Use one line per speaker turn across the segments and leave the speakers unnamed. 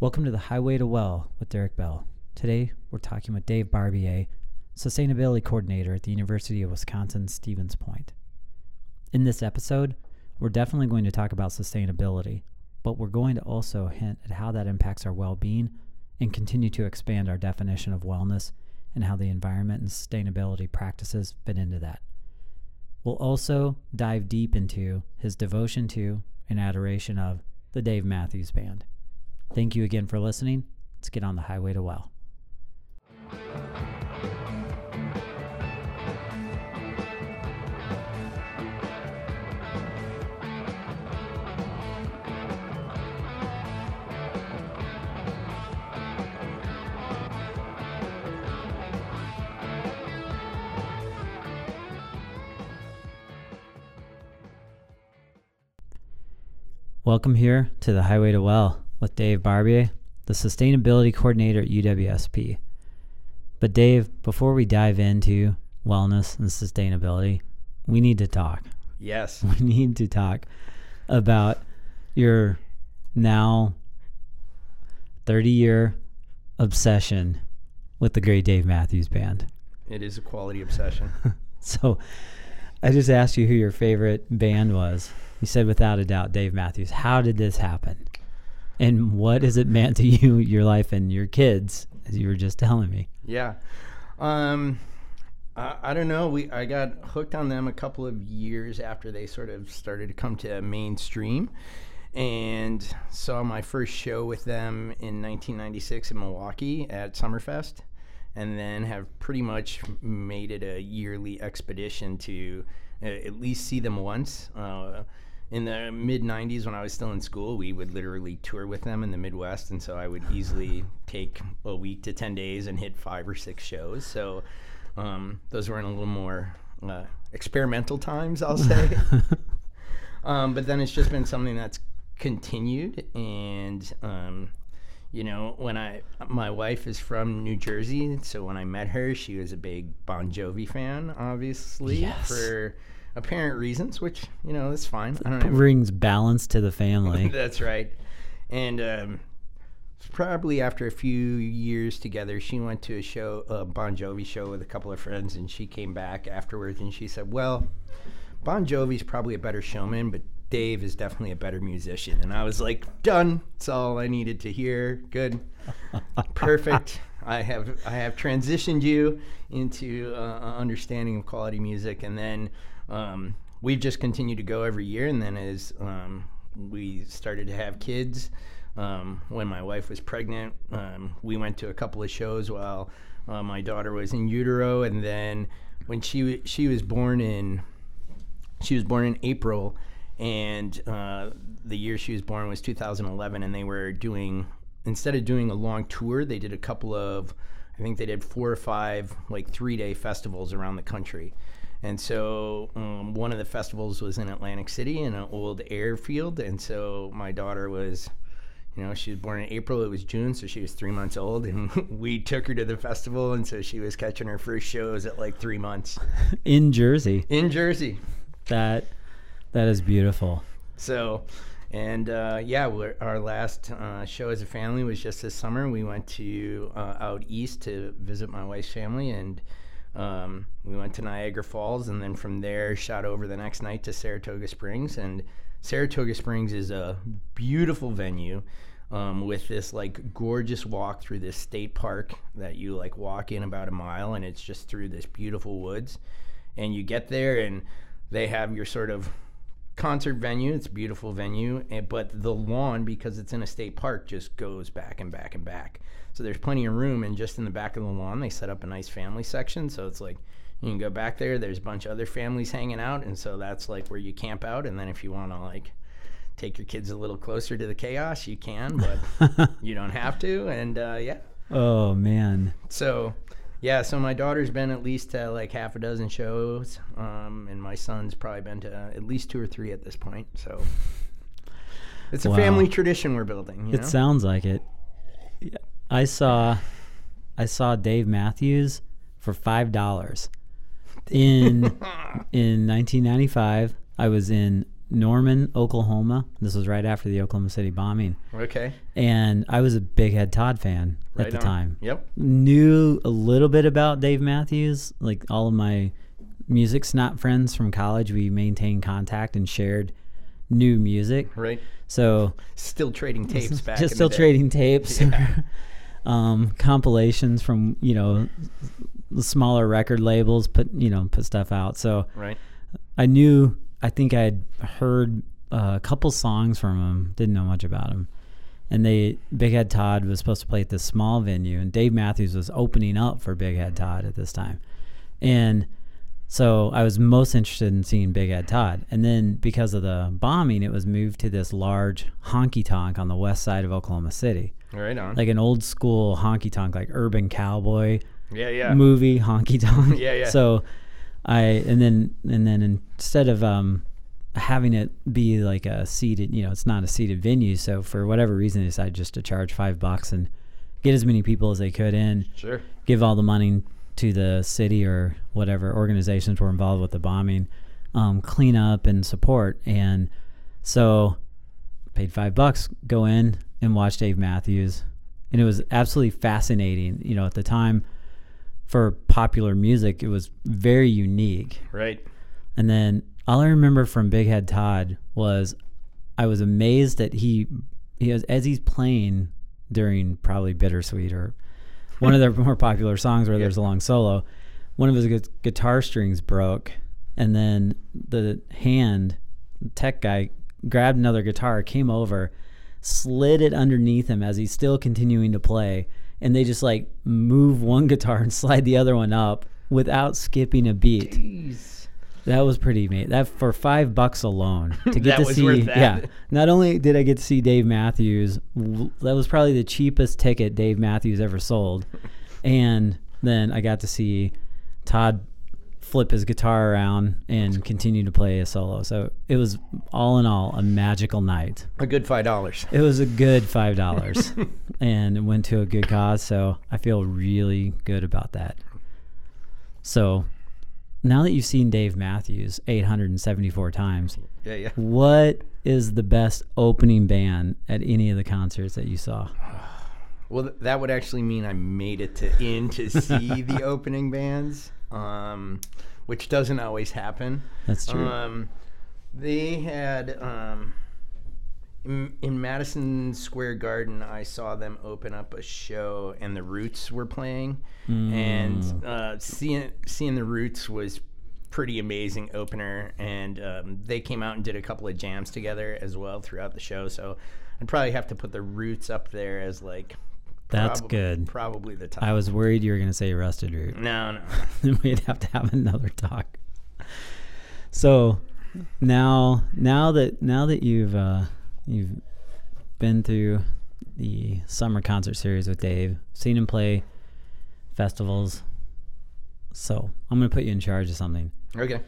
Welcome to the Highway to Well with Derek Bell. Today, we're talking with Dave Barbier, Sustainability Coordinator at the University of Wisconsin Stevens Point. In this episode, we're definitely going to talk about sustainability, but we're going to also hint at how that impacts our well being and continue to expand our definition of wellness and how the environment and sustainability practices fit into that. We'll also dive deep into his devotion to and adoration of the Dave Matthews Band. Thank you again for listening. Let's get on the highway to well. Welcome here to the Highway to Well with Dave Barbier, the Sustainability Coordinator at UWSP. But, Dave, before we dive into wellness and sustainability, we need to talk.
Yes.
We need to talk about your now 30 year obsession with the great Dave Matthews Band.
It is a quality obsession.
So, I just asked you who your favorite band was. You said without a doubt Dave Matthews. How did this happen? And what has it meant to you, your life, and your kids, as you were just telling me?
yeah. Um, I, I don't know. We I got hooked on them a couple of years after they sort of started to come to mainstream, and saw my first show with them in 1996 in Milwaukee at Summerfest, and then have pretty much made it a yearly expedition to uh, at least see them once. Uh, in the mid 90s when i was still in school we would literally tour with them in the midwest and so i would easily take a week to 10 days and hit five or six shows so um, those were in a little more uh, experimental times i'll say um, but then it's just been something that's continued and um, you know when i my wife is from new jersey so when i met her she was a big bon jovi fan obviously
Yes.
for apparent reasons which you know that's fine i don't have
Brings balance to the family.
that's right. And um, probably after a few years together, she went to a show, a Bon Jovi show with a couple of friends, and she came back afterwards and she said, "Well, Bon Jovi's probably a better showman, but Dave is definitely a better musician." And I was like, "Done. That's all I needed to hear. Good, perfect." I have I have transitioned you into uh, understanding of quality music, and then um, we've just continued to go every year. And then as um, we started to have kids, um, when my wife was pregnant, um, we went to a couple of shows while uh, my daughter was in utero, and then when she she was born in she was born in April, and uh, the year she was born was 2011, and they were doing instead of doing a long tour, they did a couple of I think they did four or five like three day festivals around the country. And so um, one of the festivals was in Atlantic City in an old airfield, and so my daughter was you know, she was born in April. It was June, so she was three months old, and we took her to the festival, and so she was catching her first shows at like three months
In Jersey.
in Jersey.
That that is beautiful.
So, and uh, yeah, our last uh, show as a family was just this summer. We went to uh, out east to visit my wife's family, and um, we went to Niagara Falls, and then from there shot over the next night to Saratoga Springs. And Saratoga Springs is a beautiful venue. Um, with this like gorgeous walk through this state park that you like walk in about a mile and it's just through this beautiful woods and you get there and they have your sort of concert venue. It's a beautiful venue, and, but the lawn, because it's in a state park, just goes back and back and back. So there's plenty of room, and just in the back of the lawn, they set up a nice family section. So it's like you can go back there. There's a bunch of other families hanging out, and so that's like where you camp out. And then if you want to like take your kids a little closer to the chaos, you can, but you don't have to. And uh, yeah,
Oh man.
so yeah, so my daughter's been at least to like half a dozen shows, um, and my son's probably been to at least two or three at this point. So it's a
Wow.
family tradition we're building. You
It
know?
sounds like it. I saw I saw Dave Matthews for five dollars in in 1995. I was in Norman, Oklahoma. This was right after the Oklahoma City bombing,
Okay.
and I was a big Head Todd fan
Right
at the
on.
time.
Yep.
Knew a little bit about Dave Matthews. Like all of my music snot friends from college, we maintained contact and shared new music.
Right.
So
Still trading tapes back.
just still trading tapes, um, compilations from you know smaller record labels. Put you know put stuff out. So
Right.
I knew. I think I had heard uh, a couple songs from him. Didn't know much about him. And they Big Head Todd was supposed to play at this small venue, and Dave Matthews was opening up for Big Head Todd at this time, and so I was most interested in seeing Big Head Todd. And then because of the bombing, it was moved to this large honky tonk on the west side of Oklahoma City,
Right on.
like an old school honky tonk, like urban cowboy
yeah. Yeah.
movie honky tonk.
Yeah, yeah.
So I and then and then instead of um having it be like a seated, you know, it's not a seated venue. So for whatever reason, they decided just to charge five bucks and get as many people as they could in,
Sure.
give all the money to the city or whatever organizations were involved with the bombing, um, clean up and support. And so paid five bucks, go in and watch Dave Matthews. And it was absolutely fascinating. You know, at the time for popular music, it was very unique.
Right.
And then all I remember from Big Head Todd was I was amazed that he, he was, as he's playing during probably Bittersweet or one of their more popular songs where there's a long solo, one of his gu- guitar strings broke, and then the hand tech guy grabbed another guitar, came over, slid it underneath him as he's still continuing to play, and they just like move one guitar and slide the other one up without skipping a beat.
Jeez.
That was pretty amazing. That for five bucks alone to get to see. Yeah. Not only did I get to see Dave Matthews, that was probably the cheapest ticket Dave Matthews ever sold, and then I got to see Todd flip his guitar around and continue to play a solo. So it was all in all a magical night.
A good five dollars.
It was a good five dollars, and it went to a good cause. So I feel really good about that. So now that you've seen Dave Matthews 874 times,
Yeah. Yeah.
what is the best opening band at any of the concerts that you saw?
Well, that would actually mean I made it to in to see the opening bands, um, which doesn't always happen.
That's true.
Um, they had um, in, in Madison Square Garden. I saw them open up a show, and the Roots were playing, and uh, seeing seeing the Roots was pretty amazing opener. And um, they came out and did a couple of jams together as well throughout the show. So I'd probably have to put the Roots up there as like.
That's
prob-
good.
Probably the top.
I was worried you were going to say Rusted Root.
no, no.
then we'd have to have another talk. So now, now that now that you've uh, you've been through the summer concert series with Dave, seen him play festivals, so I'm going to put you in charge of something.
Okay.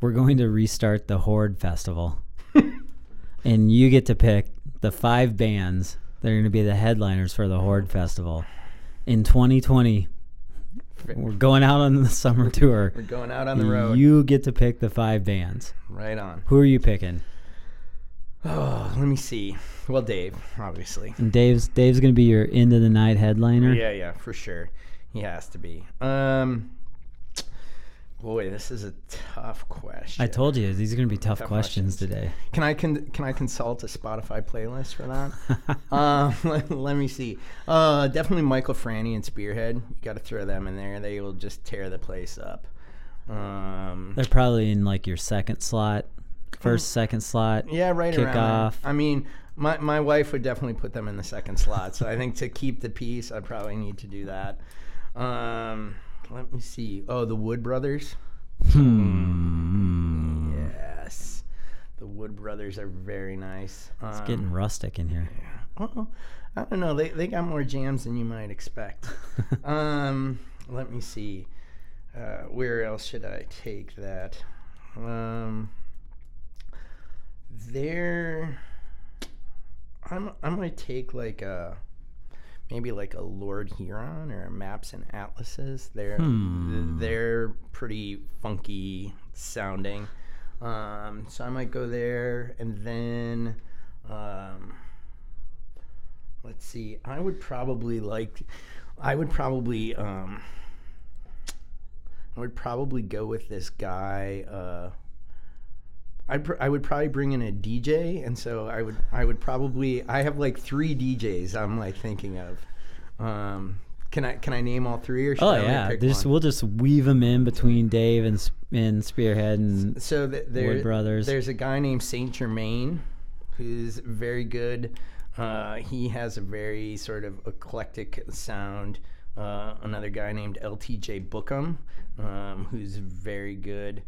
We're going to restart the Horde Festival, and you get to pick the five bands that are going to be the headliners for the Horde Festival in 2020. We're going out on the summer tour.
We're going out on the road.
You get to pick the five bands.
right on.
Who are you picking?
Oh, let me see. Well, Dave, obviously.
And Dave's Dave's gonna be your end of the night headliner.
Yeah, yeah, for sure. He has to be. Um, boy, this is a tough question.
I told you these are gonna be tough,
Tough
questions,
questions.
today.
Can I can can I consult a Spotify playlist for that? uh, let, let me see. Uh, definitely Michael Franti and Spearhead. You got to throw them in there. They will just tear the place up. Um,
They're probably in like your second slot, first, second slot.
Yeah, right around.
Kickoff.
I mean, my my wife would definitely put them in the second slot. So I think to keep the peace, I'd probably need to do that. Um, let me see. Oh, the Wood Brothers.
Hmm.
Yes, the Wood Brothers are very nice. Um,
It's getting rustic in here.
well, I don't know. They they got more jams than you might expect. um, let me see. Uh, where else should I take that? Um, there, I'm I'm going to take like a maybe like a Lord Huron or Maps and Atlases. They're
Hmm.
they're pretty funky sounding. Um, so I might go there, and then um, let's see. I would probably like. I would probably. Um, I would probably go with this guy. Uh, I'd pr- I would probably bring in a DJ, and so I would I would probably I have like three DJs I'm like thinking of. Um, can I can I name all three or should
Oh
I
yeah,
pick
just we'll just weave them in between Dave and and Spearhead and
So th- there,
Wood Brothers.
there's a guy named Saint Germain who's very good. Uh, he has a very sort of eclectic sound. Uh, another guy named LTJ Bukem, um, who's very good.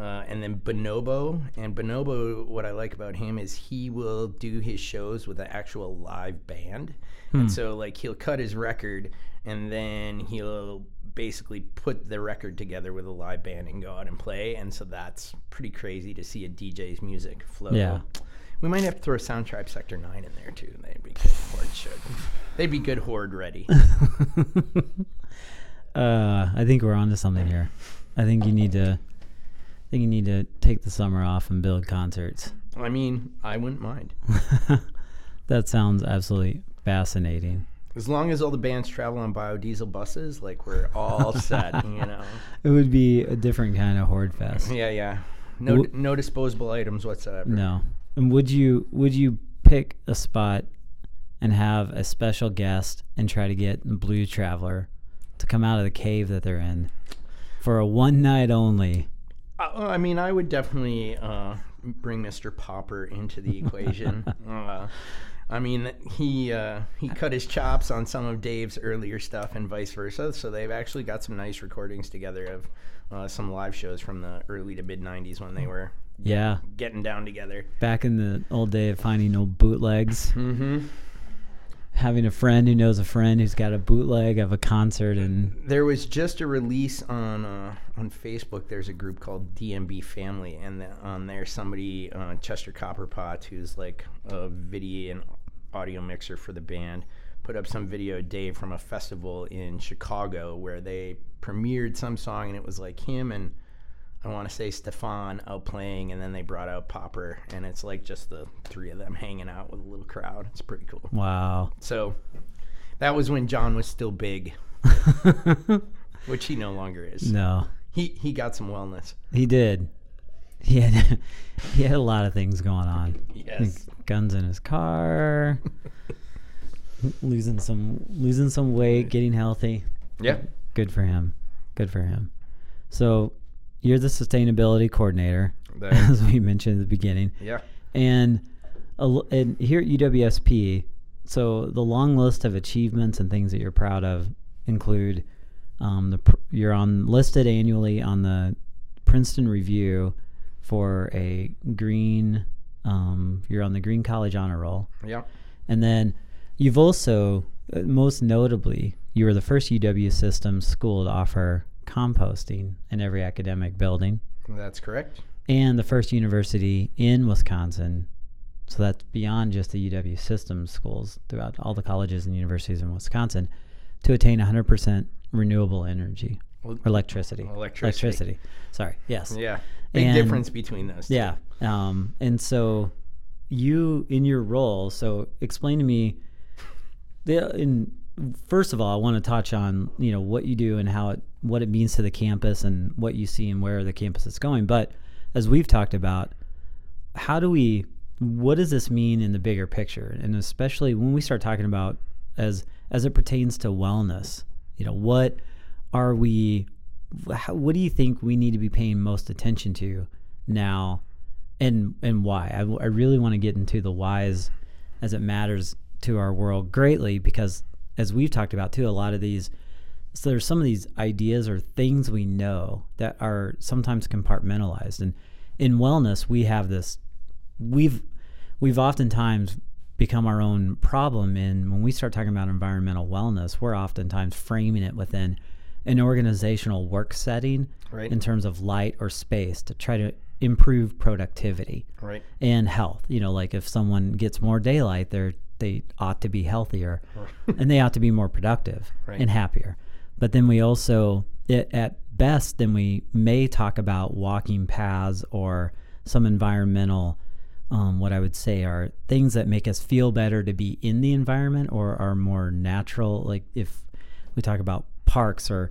Uh, and then Bonobo. And Bonobo, what I like about him is he will do his shows with an actual live band. And so, like, he'll cut his record and then he'll basically put the record together with a live band and go out and play. And so that's pretty crazy to see a DJ's music flow.
Yeah.
We might have to throw Soundtribe Sector 9 in there too. They'd be good. Horde should. They'd be good horde ready.
uh, I think we're onto something here. I think you need to. Think you need to take the summer off and build concerts.
I mean, I wouldn't mind.
that sounds absolutely fascinating.
As long as all the bands travel on biodiesel buses, like we're all set, you know.
It would be a different kind of horde fest.
Yeah, yeah. No,
Wo-
no disposable items whatsoever.
No. And would you would you pick a spot and have a special guest and try to get Blues Traveler to come out of the cave that they're in for a one night only?
Uh, I mean, I would definitely uh, bring Mr. Popper into the equation. uh, I mean, he uh, he cut his chops on some of Dave's earlier stuff and vice versa. So they've actually got some nice recordings together of uh, some live shows from the early to mid '90s when they were
Yeah.
getting down together.
Back in the old day of finding old bootlegs,
Mm-hmm.
Having a friend who knows a friend who's got a bootleg of a concert and
There was just a release on uh, on Facebook. There's a group called DMB Family, and the, on there somebody uh, Chester Copperpot, who's like a video and audio mixer for the band, put up some video Dave from a festival in Chicago where they premiered some song, and it was like him and I want to say Stefan out playing, and then they brought out Popper, and it's like just the three of them hanging out with a little crowd. It's pretty cool.
wow.
So that was when John was still big, which he no longer is.
no.
He he got some wellness.
He did. He had he had a lot of things going on.
Yes.
Guns in his car. losing some losing some weight, getting healthy.
Yeah.
Good for him. Good for him. So you're the sustainability coordinator, as we mentioned at the beginning.
yeah.
And, and here at UWSP, so the long list of achievements and things that you're proud of include um, the you're on listed annually on the Princeton Review for a green. Um, you're on the Green College Honor Roll,
Yeah.
and then you've also, uh, most notably, you were the first UW system school to offer composting in every academic building
That's correct.
and the first university in Wisconsin. So that's beyond just the UW system schools throughout all the colleges and universities in Wisconsin to attain 100% renewable energy
Well,
or electricity.
Electricity.
Sorry. Yes.
Yeah. Big
And-
difference between those. two.
Yeah. Um, and so you in your role, so explain to me the in first of all, I want to touch on, you know, what you do and how it what it means to the campus and what you see and where the campus is going. But as we've talked about, how do we what does this mean in the bigger picture? And especially when we start talking about as as it pertains to wellness, you know, what are we how, what do you think we need to be paying most attention to now and and why I, I really want to get into the whys as it matters to our world greatly because as we've talked about too a lot of these so there's some of these ideas or things we know that are sometimes compartmentalized and in wellness we have this we've we've oftentimes become our own problem in when we start talking about environmental wellness we're oftentimes framing it within an organizational work setting
Right.
in terms of light or space to try to improve productivity
Right.
and health. You know, like if someone gets more daylight, they're they ought to be healthier and they ought to be more productive
Right.
and happier. But then we also, it, at best, then we may talk about walking paths or some environmental, um, what I would say are things that make us feel better to be in the environment or are more natural. Like if we talk about parks or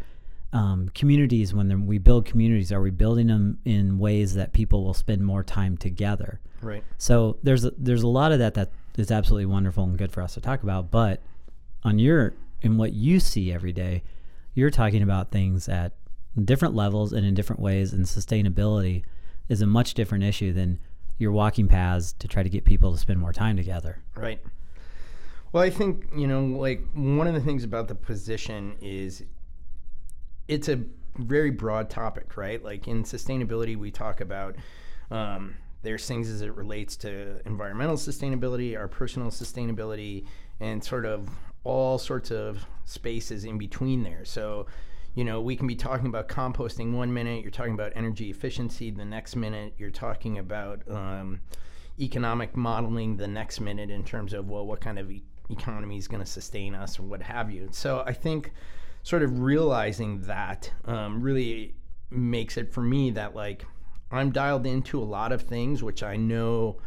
um, communities, when we build communities, are we building them in ways that people will spend more time together?
Right.
So there's a, there's a lot of that that is absolutely wonderful and good for us to talk about. But on your in what you see every day, you're talking about things at different levels and in different ways, and sustainability is a much different issue than you're walking paths to try to get people to spend more time together.
Right. Well, I think, you know, like one of the things about the position is it's a very broad topic, right? Like in sustainability, we talk about um, there's things as it relates to environmental sustainability, our personal sustainability, and sort of all sorts of spaces in between there. So, you know, we can be talking about composting one minute, you're talking about energy efficiency the next minute, you're talking about um, economic modeling the next minute in terms of, well, what kind of e- economy is going to sustain us or what have you. So I think sort of realizing that um, really makes it for me that like I'm dialed into a lot of things which I know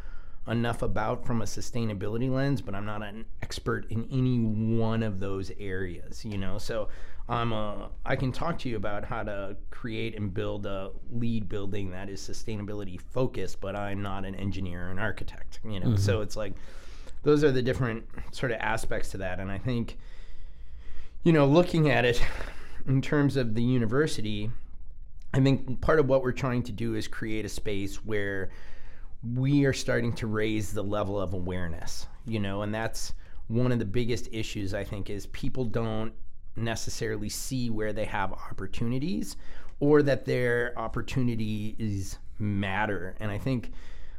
enough about from a sustainability lens, but I'm not an expert in any one of those areas, you know. So I'm a I can talk to you about how to create and build a LEED building that is sustainability focused, but I'm not an engineer or an architect, you know. Mm-hmm. So it's like those are the different sort of aspects to that, and I think you know, looking at it in terms of the university, I think part of what we're trying to do is create a space where we are starting to raise the level of awareness, you know, and that's one of the biggest issues I think is people don't necessarily see where they have opportunities or that their opportunities matter. And I think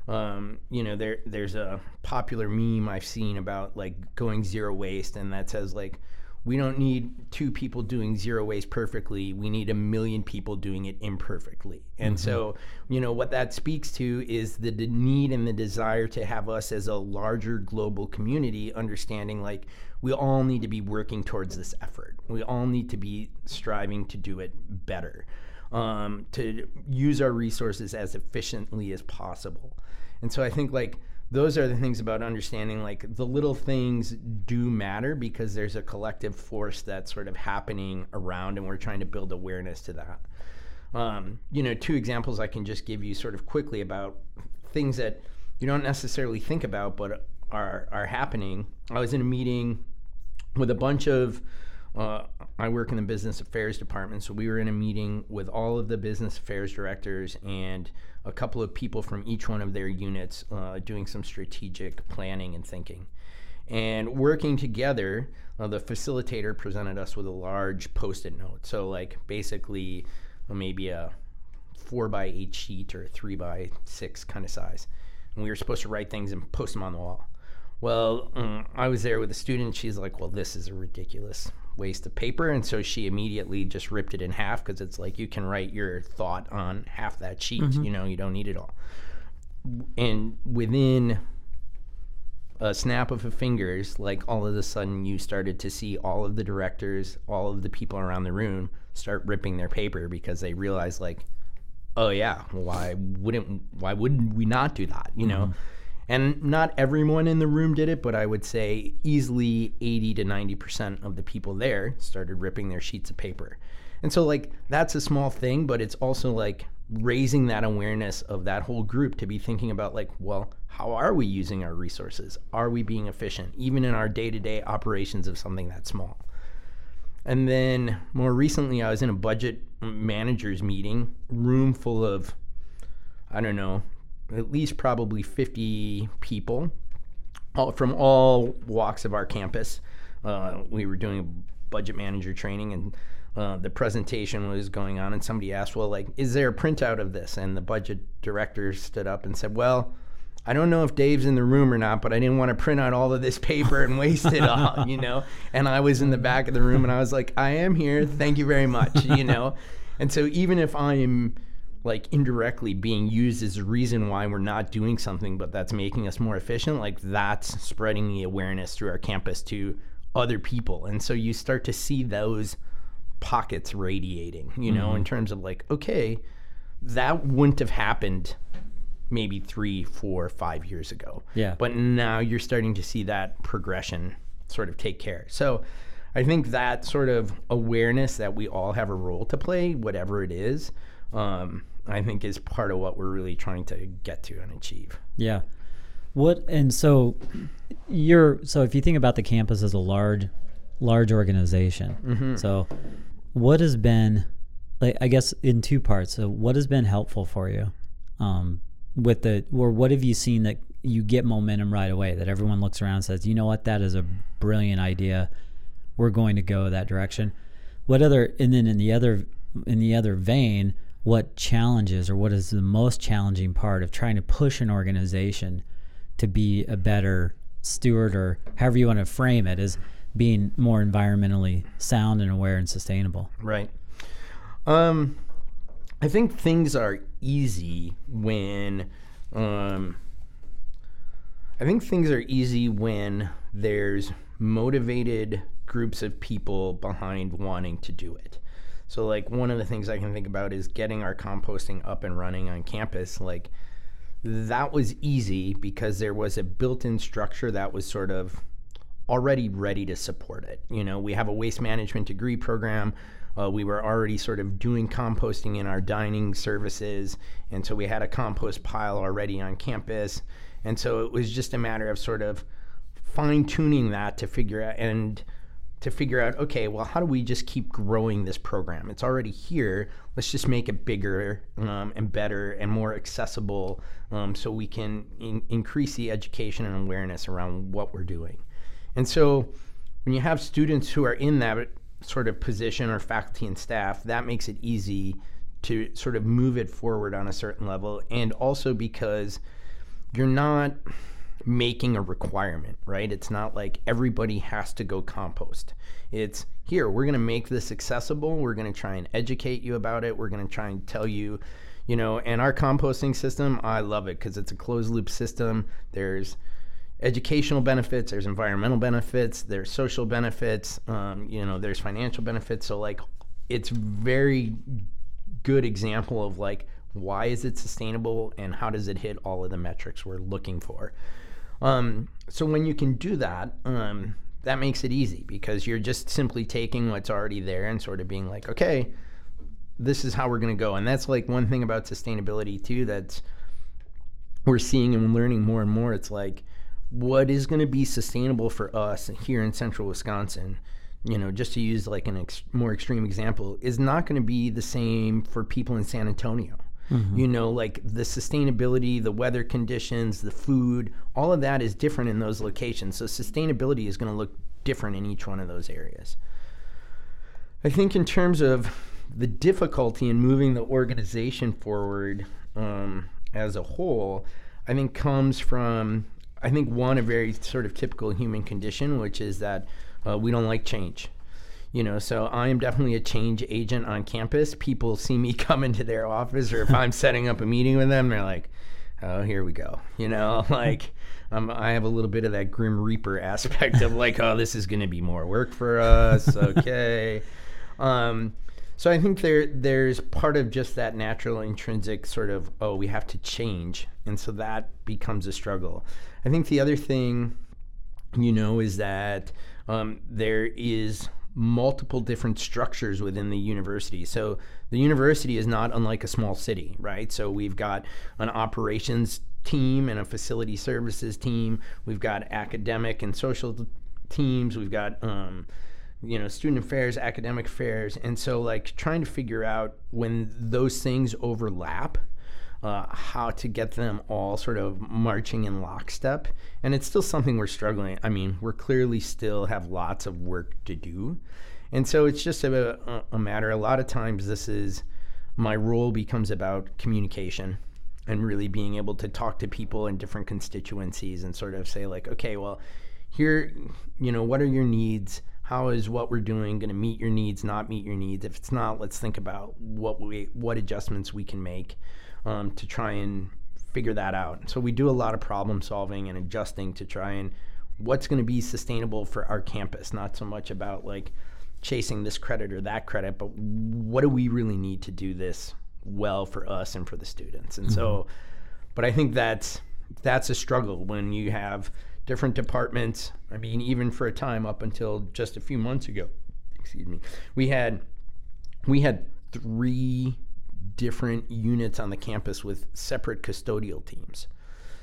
um, you know, there there's a popular meme I've seen about like going zero waste and that says like we don't need two people doing zero waste perfectly. We need a million people doing it imperfectly. And mm-hmm. so, you know, what that speaks to is the, the need and the desire to have us as a larger global community understanding like we all need to be working towards this effort. We all need to be striving to do it better, um, to use our resources as efficiently as possible. And so I think like those are the things about understanding like the little things do matter because there's a collective force that's sort of happening around and we're trying to build awareness to that. Um, you know two examples i can just give you sort of quickly about things that you don't necessarily think about but are are happening. I was in a meeting with a bunch of uh, I work in the business affairs department, so we were in a meeting with all of the business affairs directors and a couple of people from each one of their units uh, doing some strategic planning and thinking. And working together, uh, the facilitator presented us with a large post it note. So, like, basically, maybe a four by eight sheet or three by six kind of size. And we were supposed to write things and post them on the wall. Well, um, I was there with a student. She's like, Well, this is ridiculous waste of paper. And so she immediately just ripped it in half because it's like you can write your thought on half that sheet. Mm-hmm. You know, you don't need it all. And within a snap of a fingers, like all of a sudden you started to see all of the directors, all of the people around the room start ripping their paper because they realized like, oh yeah, why wouldn't why wouldn't we not do that? You know? Mm-hmm and not everyone in the room did it, but I would say easily 80 to 90% of the people there started ripping their sheets of paper. And so, like, that's a small thing, but it's also like raising that awareness of that whole group to be thinking about, like, well, how are we using our resources? Are we being efficient, even in our day to day operations of something that small? And then more recently, I was in a budget managers meeting, room full of, I don't know, at least probably 50 people all, from all walks of our campus. Uh, we were doing a budget manager training and uh, the presentation was going on and somebody asked well like is there a printout of this? And the budget director stood up and said well i don't know if dave's in the room or not but i didn't want to print out all of this paper and waste it all you know? And i was in the back of the room and i was like i am here. Thank you very much you know? And so even if i'm like indirectly being used as a reason why we're not doing something, but that's making us more efficient, like that's spreading the awareness through our campus to other people. And so you start to see those pockets radiating, you know, mm-hmm. in terms of like, okay, that wouldn't have happened maybe three, four, five years ago.
Yeah.
But now you're starting to see that progression sort of take care. So I think that sort of awareness that we all have a role to play, whatever it is, um, I think is part of what we're really trying to get to and achieve.
Yeah. What and so you're so if you think about the campus as a large large organization. So what has been like I guess in two parts. So what has been helpful for you? Um with the or what have you seen that you get momentum right away that everyone looks around and says, "You know what? That is a brilliant idea. We're going to go that direction." What other and then in the other in the other vein, what challenges or what is the most challenging part of trying to push an organization to be a better steward or however you want to frame it as being more environmentally sound and aware and sustainable.
Right. Um, I think things are easy when. Um, I think things are easy when there's motivated groups of people behind wanting to do it. So, like, one of the things I can think about is getting our composting up and running on campus. Like, that was easy because there was a built in structure that was sort of already ready to support it. You know, we have a waste management degree program. Uh, we were already sort of doing composting in our dining services. And so we had a compost pile already on campus. And so it was just a matter of sort of fine tuning that to figure out and to figure out okay well how do we just keep growing this program? It's already here. Let's just make it bigger um, and better and more accessible um, so we can in- increase the education and awareness around what we're doing. And so when you have students who are in that sort of position or faculty and staff that makes it easy to sort of move it forward on a certain level. And also because you're not making a requirement, right? It's not like everybody has to go compost. It's here, we're going to make this accessible. We're going to try and educate you about it. We're going to try and tell you, you know, and our composting system, I love it because it's a closed loop system. There's educational benefits, there's environmental benefits, there's social benefits, um, you know, there's financial benefits. So, like, it's very good example of like why is it sustainable and how does it hit all of the metrics we're looking for um, so when you can do that um, that makes it easy because you're just simply taking what's already there and sort of being like okay this is how we're going to go and that's like one thing about sustainability too that's we're seeing and learning more and more it's like what is going to be sustainable for us here in central wisconsin you know, just to use like an ex- more extreme example, is not going to be the same for people in San Antonio. Mm-hmm. You know, like the sustainability, the weather conditions, the food, all of that is different in those locations. So sustainability is going to look different in each one of those areas. I think in terms of the difficulty in moving the organization forward um, as a whole, I think comes from I think one a very sort of typical human condition, which is that uh, we don't like change. You know, so I am definitely a change agent on campus. People see me come into their office, or if I'm setting up a meeting with them, they're like, "Oh, here we go." You know, like um, I have a little bit of that grim reaper aspect of like, "Oh, this is going to be more work for us." Okay. um, so I think there there's part of just that natural intrinsic sort of oh we have to change, and so that becomes a struggle. I think the other thing, you know, is that um, there is multiple different structures within the university. So the university is not unlike a small city, right? So we've got an operations team and a facility services team. We've got academic and social teams. We've got um, you know student affairs, academic affairs, and so like trying to figure out when those things overlap uh, how to get them all sort of marching in lockstep. And it's still something we're struggling. I mean, we're clearly still have lots of work to do. And so it's just a, a matter, a lot of times, this is my role becomes about communication and really being able to talk to people in different constituencies and sort of say, like, okay, well, here, you know, what are your needs? how is what we're doing going to meet your needs not meet your needs if it's not let's think about what we what adjustments we can make um, to try and figure that out. So we do a lot of problem solving and adjusting to try and what's going to be sustainable for our campus, not so much about like chasing this credit or that credit, but what do we really need to do this well for us and for the students. And mm-hmm. so but I think that's that's a struggle when you have different departments. I mean, even for a time up until just a few months ago, excuse me, we had we had three different units on the campus with separate custodial teams.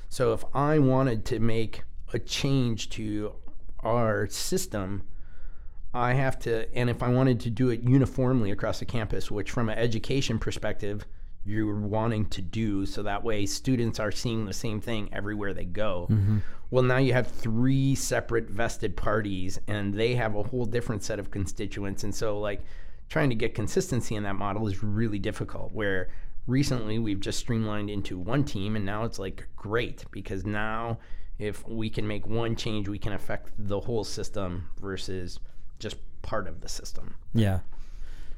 So if I wanted to make a change to our system, I have to, and if I wanted to do it uniformly across the campus, which from an education perspective, you're wanting to do so that way students are seeing the same thing everywhere they go. Mm-hmm. Well, now you have three separate vested parties and they have a whole different set of constituents. And so, like, trying to get consistency in that model is really difficult. Where recently we've just streamlined into one team and now it's like great because now if we can make one change, we can affect the whole system versus just part of the system.
Yeah.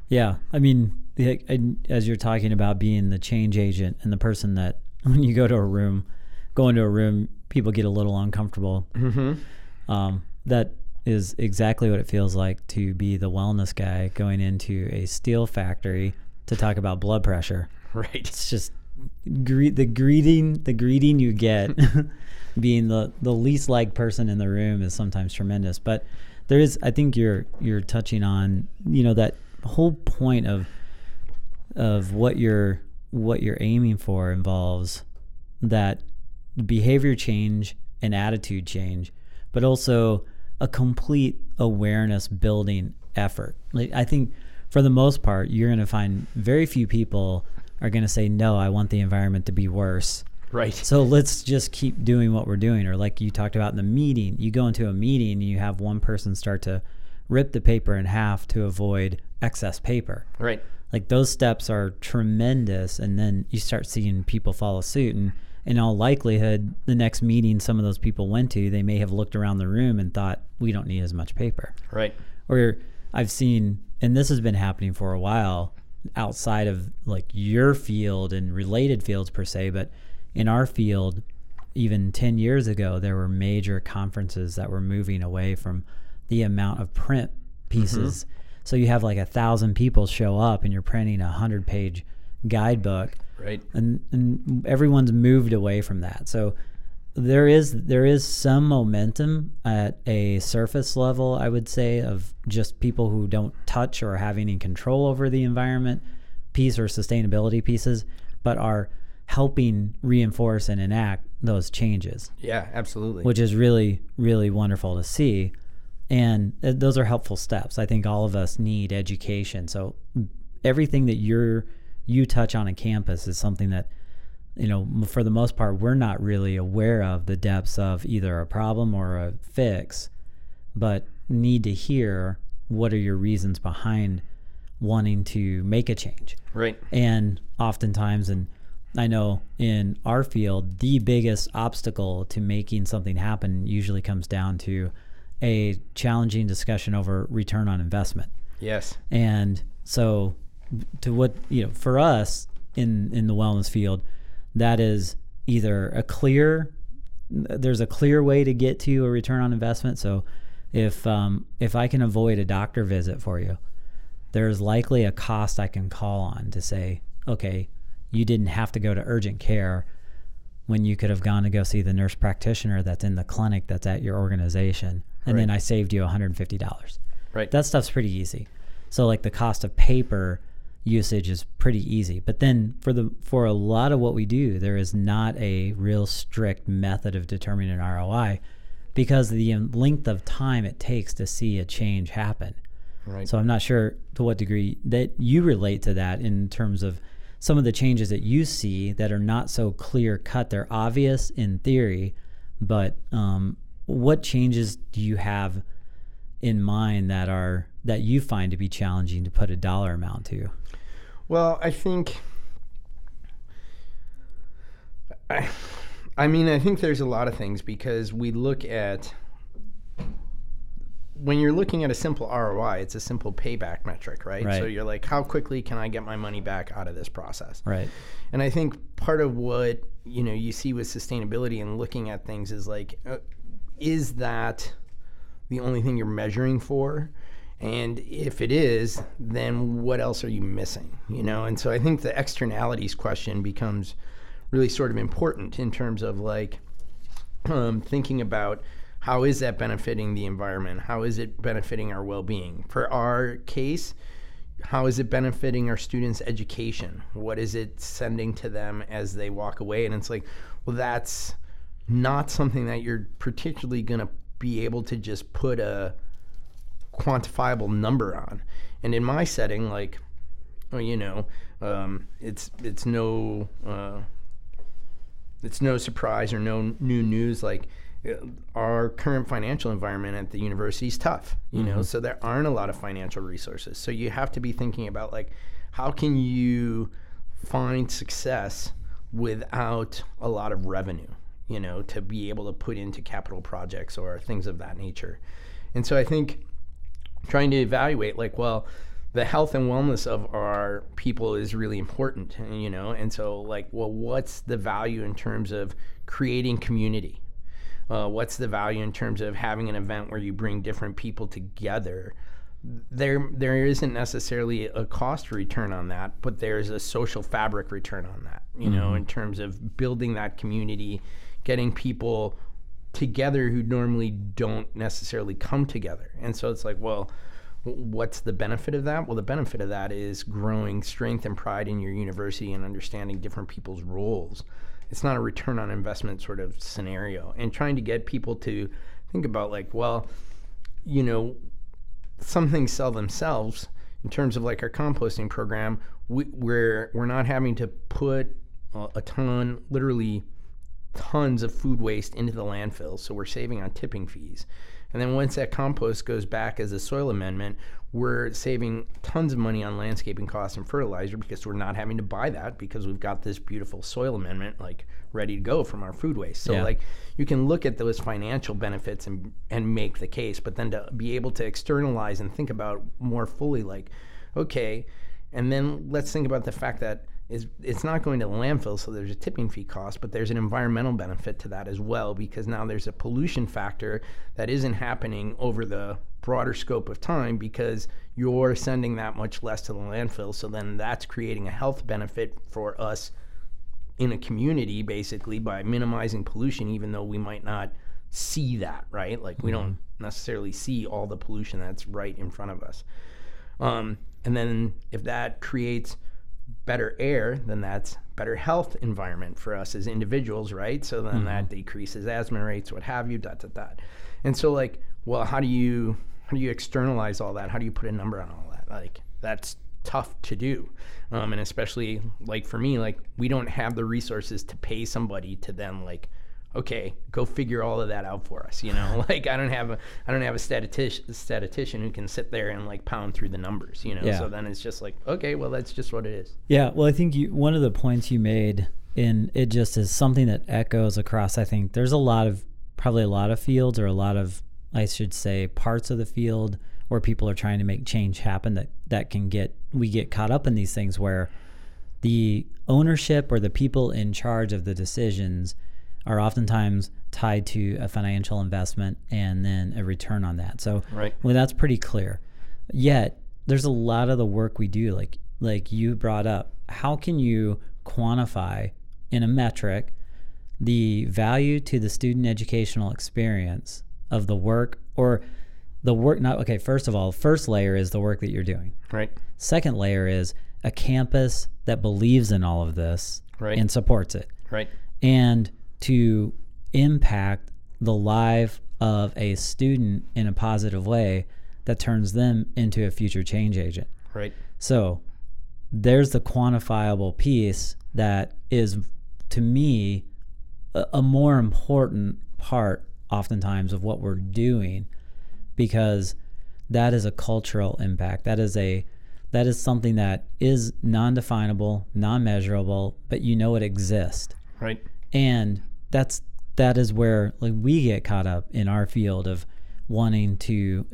Yeah. I mean, as you're talking about being the change agent and the person that when you go to a room, go into a room, people get a little uncomfortable. Mm-hmm. Um, that is exactly what it feels like to be the wellness guy going into a steel factory to talk about blood pressure.
Right.
It's just gre- the greeting, the greeting you get being the, the least liked person in the room is sometimes tremendous. But there is, I think you're, you're touching on, you know, that whole point of of what you're what you're aiming for involves that behavior change and attitude change, but also a complete awareness building effort. Like I think for the most part, you're going to find very few people are going to say no, I want the environment to be worse.
Right.
So let's just keep doing what we're doing or like you talked about in the meeting, you go into a meeting and you have one person start to rip the paper in half to avoid excess paper.
Right.
Like those steps are tremendous, and then you start seeing people follow suit. And in all likelihood, the next meeting some of those people went to, they may have looked around the room and thought, we don't need as much paper.
Right.
Or I've seen, and this has been happening for a while outside of like your field and related fields per se, but in our field, even 10 years ago, there were major conferences that were moving away from the amount of print pieces. Mm-hmm. So you have like a thousand people show up and you're printing a hundred page guidebook.
Right.
And and everyone's moved away from that. So there is there is some momentum at a surface level, I would say, of just people who don't touch or have any control over the environment piece or sustainability pieces, but are helping reinforce and enact those changes.
Yeah, absolutely.
Which is really, really wonderful to see and uh, those are helpful steps i think all of us need education so everything that you're you touch on a campus is something that you know for the most part we're not really aware of the depths of either a problem or a fix but need to hear what are your reasons behind wanting to make a change
right
and oftentimes and I know in our field, the biggest obstacle to making something happen usually comes down to a challenging discussion over return on investment.
Yes.
And so to what, you know, for us in in the wellness field, that is either a clear there's a clear way to get to a return on investment. So if um, if I can avoid a doctor visit for you, there's likely a cost I can call on to say, okay, you didn't have to go to urgent care when you could have gone to go see the nurse practitioner that's in the clinic that's at your organization and right. then I saved you $150.
Right.
That stuff's pretty easy. So like the cost of paper usage is pretty easy. But then for the for a lot of what we do, there is not a real strict method of determining ROI because the length of time it takes to see a change happen.
Right.
So I'm not sure to what degree that you relate to that in terms of some of the changes that you see that are not so clear cut. They're obvious in theory, but um, what changes do you have in mind that are that you find to be challenging to put a dollar amount to?
Well, I think I I mean, I think there's a lot of things because we look at when you're looking at a simple ROI, it's a simple payback metric, right?
right?
So you're like, how quickly can I get my money back out of this process?
Right.
And I think part of what you know you see with sustainability and looking at things is like, uh, is that the only thing you're measuring for? And if it is, then what else are you missing? You know, and so I think the externalities question becomes really sort of important in terms of like um, thinking about how is that benefiting the environment? How is it benefiting our well-being? For our case, how is it benefiting our students' education? What is it sending to them as they walk away? And it's like, well, that's not something that you're particularly going to be able to just put a quantifiable number on. And in my setting, like, well, you know, um, it's it's no uh, it's no surprise or no new news. Like uh, our current financial environment at the university is tough, you know, so there aren't a lot of financial resources. So you have to be thinking about like how can you find success without a lot of revenue, you know, to be able to put into capital projects or things of that nature. And so I think trying to evaluate like, well, the health and wellness of our people is really important, you know, and so like, well, what's the value in terms of creating community? Uh, what's the value in terms of having an event where you bring different people together? There, there isn't necessarily a cost return on that, but there's a social fabric return on that. You mm-hmm. know, in terms of building that community, getting people together who normally don't necessarily come together. And so it's like, well, what's the benefit of that? Well, the benefit of that is growing strength and pride in your university and understanding different people's roles. It's not a return on investment sort of scenario. And trying to get people to think about, like, well, you know, some things sell themselves in terms of like our composting program. We, we're, we're not having to put a, a ton, literally tons of food waste into the landfill. So we're saving on tipping fees. And then once that compost goes back as a soil amendment, we're saving tons of money on landscaping costs and fertilizer because we're not having to buy that because we've got this beautiful soil amendment like ready to go from our food waste. So yeah. like you can look at those financial benefits and and make the case, but then to be able to externalize and think about more fully like okay, and then let's think about the fact that is it's not going to the landfill, so there's a tipping fee cost, but there's an environmental benefit to that as well because now there's a pollution factor that isn't happening over the broader scope of time because you're sending that much less to the landfill. So then that's creating a health benefit for us in a community basically by minimizing pollution, even though we might not see that, right? Like we mm-hmm. don't necessarily see all the pollution that's right in front of us. Um, and then if that creates better air, then that's better health environment for us as individuals, right? So then mm-hmm. that decreases asthma rates, what have you, dot dot dot. And so like, well, how do you how do you externalize all that? How do you put a number on all that? Like that's tough to do, um, and especially like for me, like we don't have the resources to pay somebody to then like okay, go figure all of that out for us. You know, like I don't have a I don't have a statistician statistician who can sit there and like pound through the numbers. You know, yeah. so then it's just like okay, well that's just what it is.
Yeah, well I think you one of the points you made in it just is something that echoes across. I think there's a lot of probably a lot of fields or a lot of I should say parts of the field where people are trying to make change happen that that can get we get caught up in these things where the ownership or the people in charge of the decisions are oftentimes tied to a financial investment and then a return on that. So right. well, that's pretty clear. Yet there's a lot of the work we do, like like you brought up. How can you quantify in a metric the value to the student educational experience of the work or the work not okay first of all first layer is the work that you're doing
right
second layer is a campus that believes in all of this right. and supports it
right
and to impact the life of a student in a positive way that turns them into a future change agent.
Right.
So there's the quantifiable piece that is, to me, a, a more important part oftentimes of what we're doing because that is a cultural impact. That is a that is something that is non-definable, non-measurable, but you know it exists.
Right.
And that's that is where like we get caught up in our field of wanting to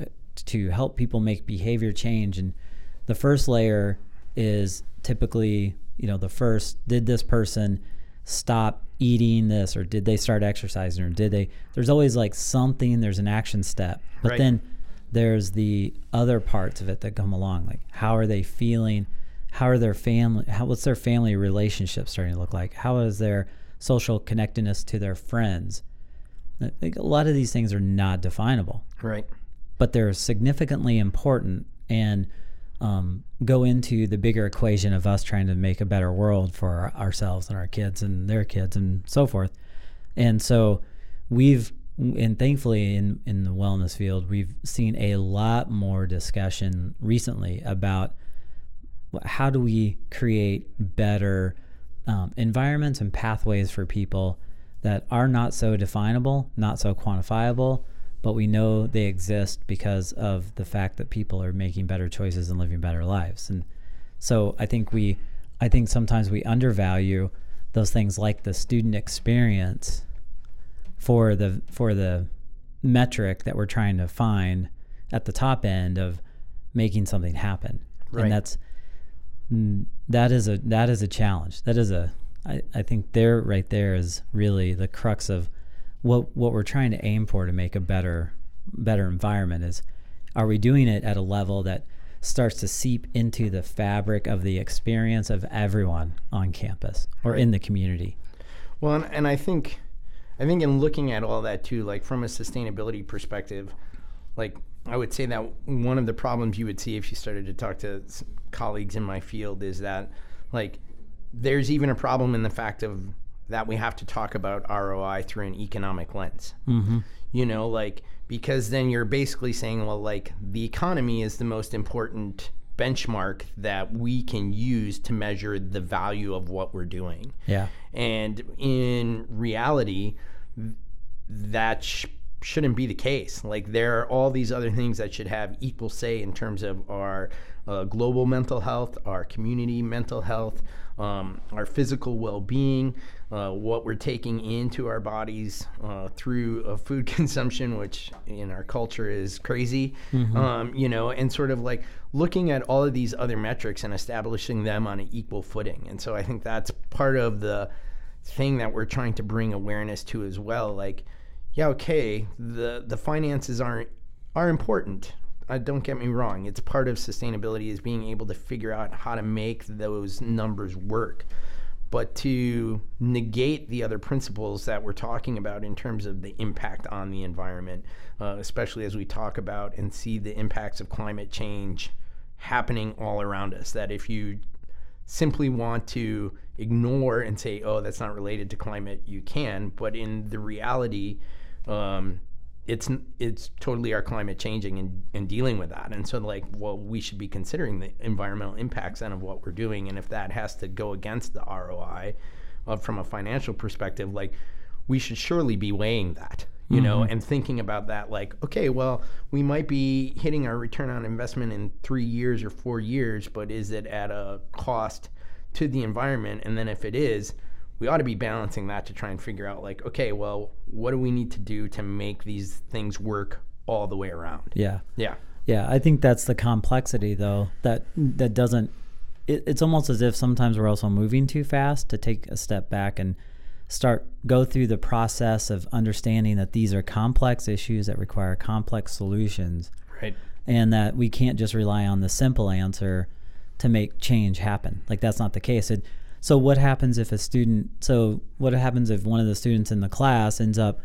to help people make behavior change. And the first layer is typically you know the first did this person stop eating this or did they start exercising or did they there's always like something there's an action step. But right. then there's the other parts of it that come along like how are they feeling? How are their family how what's their family relationship starting to look like? How is their social connectedness to their friends I think a lot of these things are not definable
Right.
but they're significantly important and um, go into the bigger equation of us trying to make a better world for ourselves and our kids and their kids and so forth. And so we've, and thankfully in, in the wellness field, we've seen a lot more discussion recently about how do we create better um, environments and pathways for people that are not so definable, not so quantifiable, but we know they exist because of the fact that people are making better choices and living better lives. And so I think we, I think sometimes we undervalue those things like the student experience for the for the metric that we're trying to find at the top end of making something happen.
Right.
And that's Mm, that is a that is a challenge. That is a I, I think there right there is really the crux of what what we're trying to aim for to make a better better environment is are we doing it at a level that starts to seep into the fabric of the experience of everyone on campus or in the community
Well, and, and I think, I think in looking at all that too, like from a sustainability perspective, like I would say that one of the problems you would see if you started to talk to colleagues in my field is that, like, there's even a problem in the fact of that we have to talk about ROI through an economic lens.
mm-hmm.
You know, like because then you're basically saying, well, like the economy is the most important benchmark that we can use to measure the value of what we're doing.
yeah
And in reality, that sh- shouldn't be the case. Like, there are all these other things that should have equal say in terms of our uh, global mental health, our community mental health, um, our physical well being, uh, what we're taking into our bodies uh, through uh, food consumption, which in our culture is crazy, um, you know, and sort of like looking at all of these other metrics and establishing them on an equal footing. And so I think that's part of the thing that we're trying to bring awareness to as well. Like, yeah, okay, the the finances aren't are important. Uh, don't get me wrong; it's part of sustainability is being able to figure out how to make those numbers work. But to negate the other principles that we're talking about in terms of the impact on the environment, uh, especially as we talk about and see the impacts of climate change happening all around us, that if you simply want to ignore and say, oh, that's not related to climate, you can. But in the reality, um, it's it's totally our climate changing and, and dealing with that. And so, like, well, we should be considering the environmental impacts then of what we're doing. And if that has to go against the ROI uh, from a financial perspective, like, we should surely be weighing that, you know, and thinking about that, like, okay, well, we might be hitting our return on investment in three years or four years, but is it at a cost to the environment? And then if it is, we ought to be balancing that to try and figure out, like, okay, well, what do we need to do to make these things work all the way around?
yeah
Yeah.
Yeah, I think that's the complexity though that that doesn't. It, it's almost as if sometimes we're also moving too fast to take a step back and start go through the process of understanding that these are complex issues that require complex solutions
Right.
and that we can't just rely on the simple answer to make change happen. Like that's not the case. It, so what happens if a student? So what happens if one of the students in the class ends up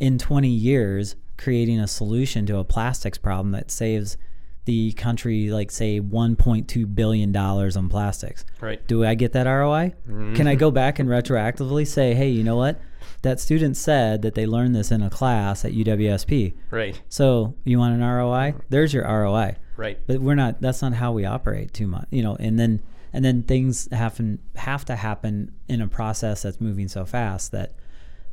in 20 years creating a solution to a plastics problem that saves the country like say 1.2 billion dollars on plastics?
Right.
Do I get that ROI? Can I mm-hmm. go back and retroactively say, hey, you know what? That student said that they learned this in a class at UWSP.
Right.
So you want an ROI? There's your ROI.
Right.
But we're not. That's not how we operate too much, you know. And then and then things happen have to happen in a process that's moving so fast that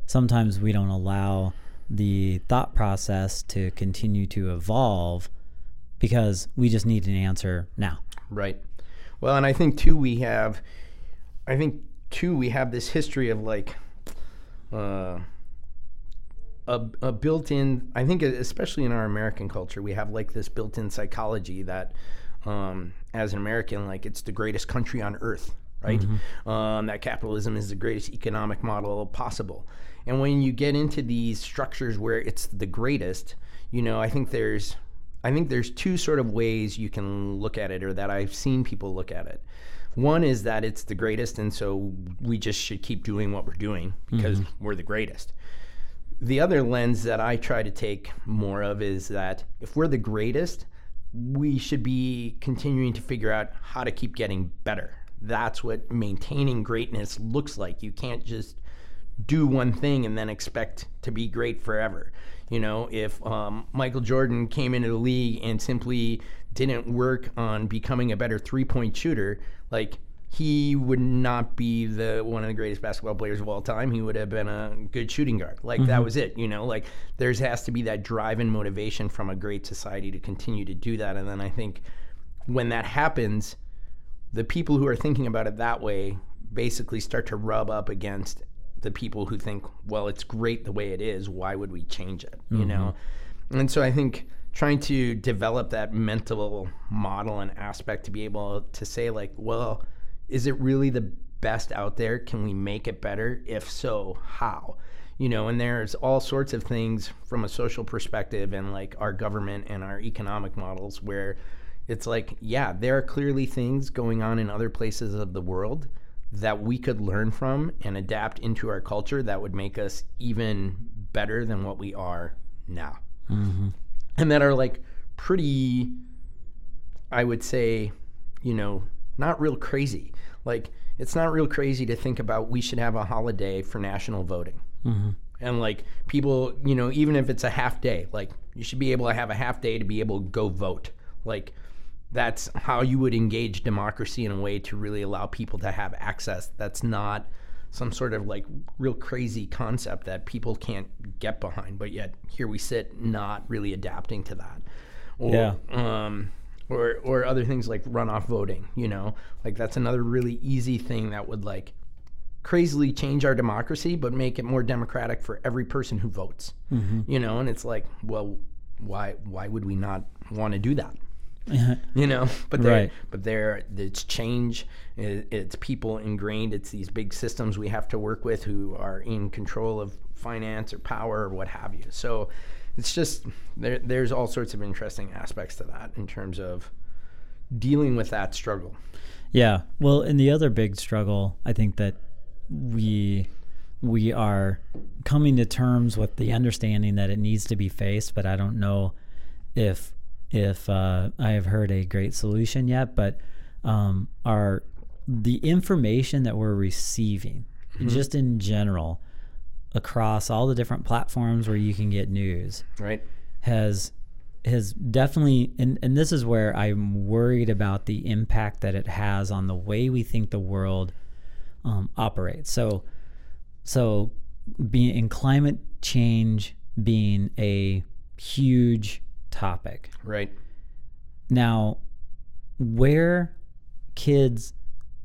sometimes we don't allow the thought process to continue to evolve because we just need an answer now.
Right. Well, and I think too we have, I think too we have this history of like, uh, a, a built-in. I think especially in our American culture, we have like this built-in psychology that, um, as an American, like it's the greatest country on earth, right? Um, that capitalism is the greatest economic model possible. And when you get into these structures where it's the greatest, you know, I think there's I think there's two sort of ways you can look at it, or that I've seen people look at it. One is that it's the greatest, and so we just should keep doing what we're doing because we're the greatest. The other lens that I try to take more of is that if we're the greatest, we should be continuing to figure out how to keep getting better. That's what maintaining greatness looks like. You can't just do one thing and then expect to be great forever. You know, if um, Michael Jordan came into the league and simply didn't work on becoming a better three point shooter, like he would not be the one of the greatest basketball players of all time. He would have been a good shooting guard. Like that mm-hmm. was it, you know. Like there's has to be that drive and motivation from a great society to continue to do that. And then I think when that happens, the people who are thinking about it that way basically start to rub up against the people who think, well, it's great the way it is. Why would we change it? You mm-hmm. know? And so I think trying to develop that mental model and aspect to be able to say, like, well, is it really the best out there? Can we make it better? If so, how? You know, and there's all sorts of things from a social perspective and like our government and our economic models where it's like, yeah, there are clearly things going on in other places of the world that we could learn from and adapt into our culture that would make us even better than what we are now. Mm-hmm. And that are like pretty, I would say, you know, not real crazy. Like, it's not real crazy to think about we should have a holiday for national voting. And like people, you know, even if it's a half day, like you should be able to have a half day to be able to go vote. Like that's how you would engage democracy in a way to really allow people to have access. That's not some sort of like real crazy concept that people can't get behind, but yet here we sit not really adapting to that. Or,
Yeah.
Um, or, or other things like runoff voting, you know, like that's another really easy thing that would like crazily change our democracy, but make it more democratic for every person who votes. Mm-hmm. You know, and it's like, well, why why would we not want to do that? you know, but there,
Right.
but there, it's change. It, it's people ingrained. It's these big systems we have to work with who are in control of finance or power or what have you. So it's just there. There's all sorts of interesting aspects to that in terms of dealing with that struggle.
Yeah. Well, and the other big struggle, I think that we we are coming to terms with the understanding that it needs to be faced, but I don't know if if uh, I have heard a great solution yet. But um, our the information that we're receiving, just in general, across all the different platforms where you can get news,
Right.
has has definitely and, and this is where I'm worried about the impact that it has on the way we think the world um, operates. So so being in climate change being a huge topic.
Right.
Now, where kids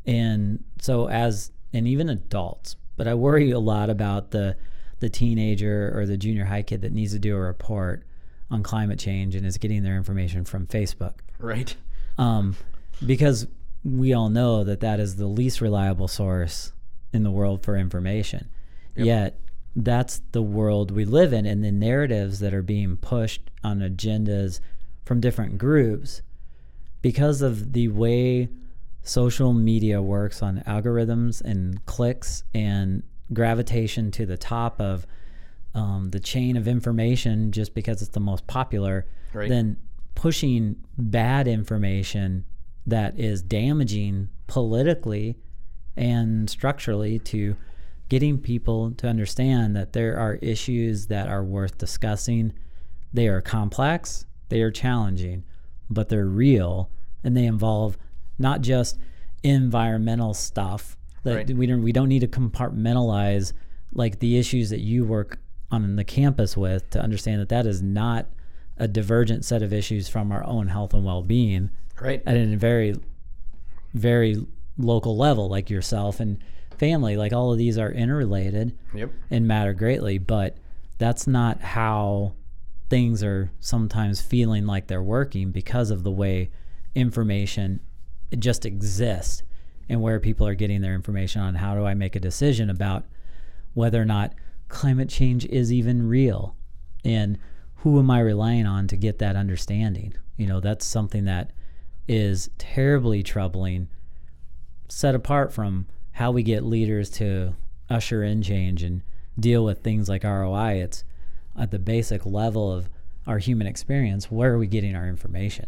and so as and even adults, but I worry a lot about the the teenager or the junior high kid that needs to do a report on climate change and is getting their information from Facebook.
Right.
Um, because we all know that that is the least reliable source in the world for information. Yet that's the world we live in, and the narratives that are being pushed on agendas from different groups because of the way social media works on algorithms and clicks and gravitation to the top of um, the chain of information just because it's the most popular,
Right.
then pushing bad information that is damaging politically and structurally to getting people to understand that there are issues that are worth discussing. They are complex, they are challenging, but they're real and they involve not just environmental stuff that
Right.
we don't we don't need to compartmentalize like the issues that you work on the campus with to understand that that is not a divergent set of issues from our own health and well-being
Right.
at a very very local level like yourself and family like all of these are interrelated
Yep.
and matter greatly but that's not how things are sometimes feeling like they're working because of the way information just exists and where people are getting their information on how do I make a decision about whether or not climate change is even real and who am I relying on to get that understanding you know that's something that is terribly troubling set apart from how we get leaders to usher in change and deal with things like ROI. It's at the basic level of our human experience. Where are we getting our information?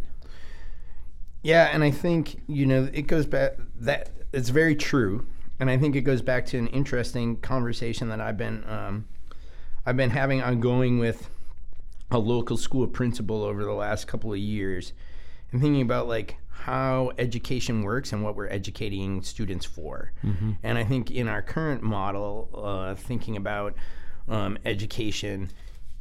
Yeah, and I think you know it goes back that it's very true, and I think it goes back to an interesting conversation that I've been um, I've been having ongoing with a local school principal over the last couple of years, and thinking about like how education works and what we're educating students for. And I think in our current model, uh, thinking about um, education,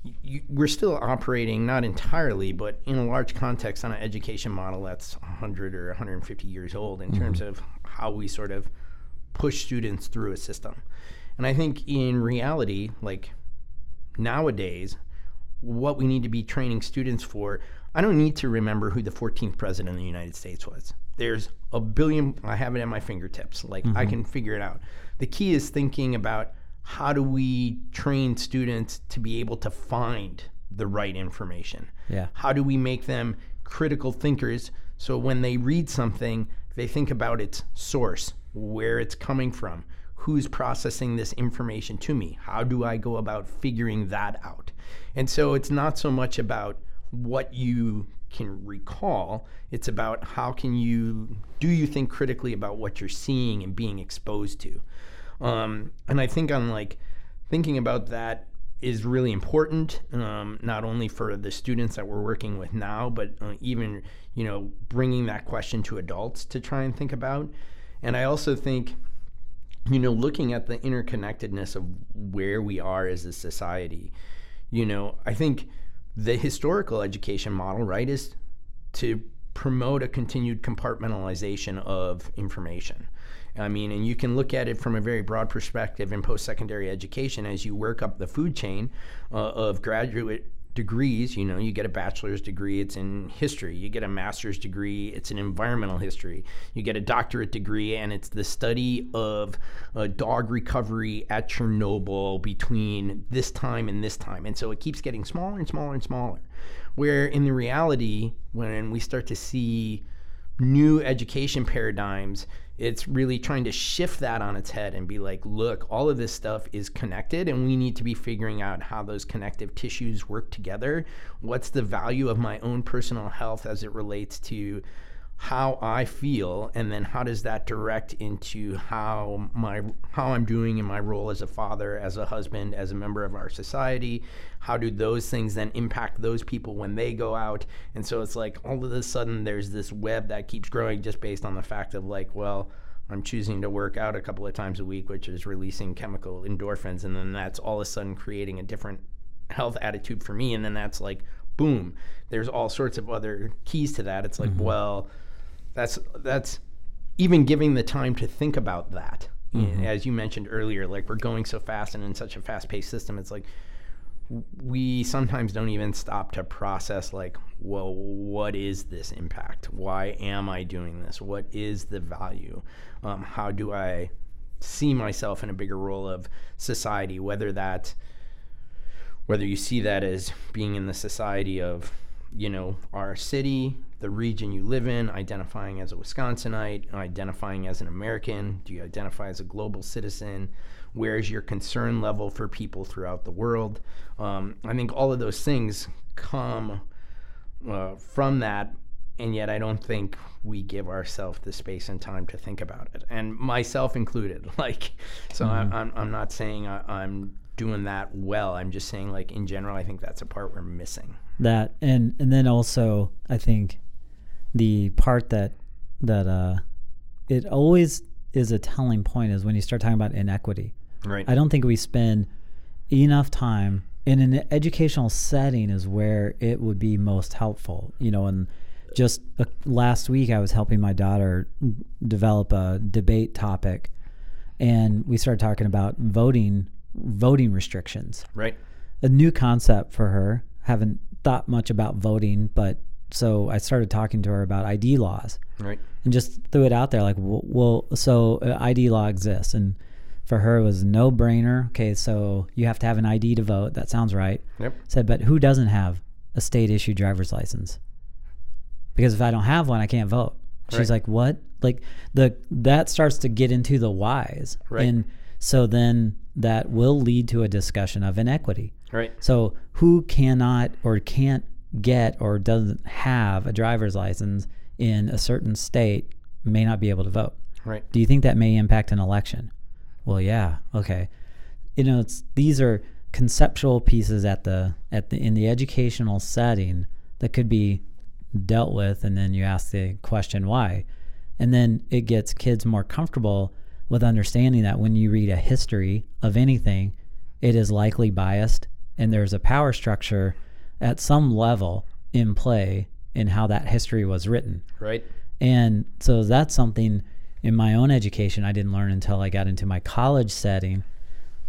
you, we're still operating not entirely, but in a large context on an education model that's 100 or 150 years old in terms mm-hmm. of how we sort of push students through a system. And I think in reality, like nowadays, what we need to be training students for, I don't need to remember who the 14th president of the United States was. There's a billion, I have it at my fingertips. Like I mm-hmm. can figure it out. The key is thinking about how do we train students to be able to find the right information?
Yeah.
How do we make them critical thinkers so when they read something, they think about its source, where it's coming from, who's processing this information to me? How do I go about figuring that out? And so it's not so much about what you can recall, it's about how can you do you think critically about what you're seeing and being exposed to. Um, and I think on like thinking about that is really important, um, not only for the students that we're working with now, but uh, even you know bringing that question to adults to try and think about. And I also think, you know, looking at the interconnectedness of where we are as a society. You know, I think the historical education model, right, is to promote a continued compartmentalization of information. I mean, and you can look at it from a very broad perspective in post secondary education as you work up the food chain uh, of graduate degrees. You know, you get a bachelor's degree, it's in history. You get a master's degree, it's in environmental history. You get a doctorate degree, and it's the study of uh, dog recovery at Chernobyl between this time and this time. And so it keeps getting smaller and smaller and smaller. Where in the reality, when we start to see new education paradigms, it's really trying to shift that on its head and be like, look, all of this stuff is connected, and we need to be figuring out how those connective tissues work together. What's the value of my own personal health as it relates to how I feel, and then how does that direct into how my how I'm doing in my role as a father, as a husband, as a member of our society? How do those things then impact those people when they go out? And so it's like all of a sudden there's this web that keeps growing just based on the fact of like, well, I'm choosing to work out a couple of times a week, which is releasing chemical endorphins, and then that's all of a sudden creating a different health attitude for me, and then that's like, boom, there's all sorts of other keys to that. It's like, mm-hmm. well that's that's even giving the time to think about that. As you mentioned earlier like we're going so fast and in such a fast-paced system it's like we sometimes don't even stop to process like well what is this impact? Why am i doing this? What is the value? Um, how do i see myself in a bigger role of society? Whether that whether you see that as being in the society of you know our city the region you live in identifying as a wisconsinite identifying as an american? Do you identify as a global citizen? Where is your concern level for people throughout the world? Um, i think all of those things come uh, from that and yet i don't think we give ourselves the space and time to think about it and myself included like so I'm, I'm, I'm not saying I, i'm doing that well i'm just saying like in general i think that's a part we're missing.
That and and then also I think the part that that uh it always is a telling point is when you start talking about inequity.
right
I don't think we spend enough time in an educational setting is where it would be most helpful. You know, and just uh, last week I was helping my daughter develop a debate topic, and we started talking about voting voting restrictions
right
a new concept for her. Haven't thought much about voting, but so I started talking to her about ID laws
right
and just threw it out there like, well, so uh, ID law exists, and for her it was no brainer. Okay, so you have to have an ID to vote. That sounds right.
yep
Said, but who doesn't have a state issued driver's license? Because if I don't have one, I can't vote. She's
Right.
like, what? like the that starts to get into the whys
Right.
and so then that will lead to a discussion of inequity
Right.
so who cannot or can't get or doesn't have a driver's license in a certain state may not be able to vote
Right.
do you think that may impact an election? Well, yeah. Okay. You know, it's these are conceptual pieces at the at the in the educational setting that could be dealt with and then you ask the question why. And then it gets kids more comfortable with understanding that when you read a history of anything, it is likely biased and there's a power structure at some level in play in how that history was written.
Right.
And so that's something in my own education I didn't learn until I got into my college setting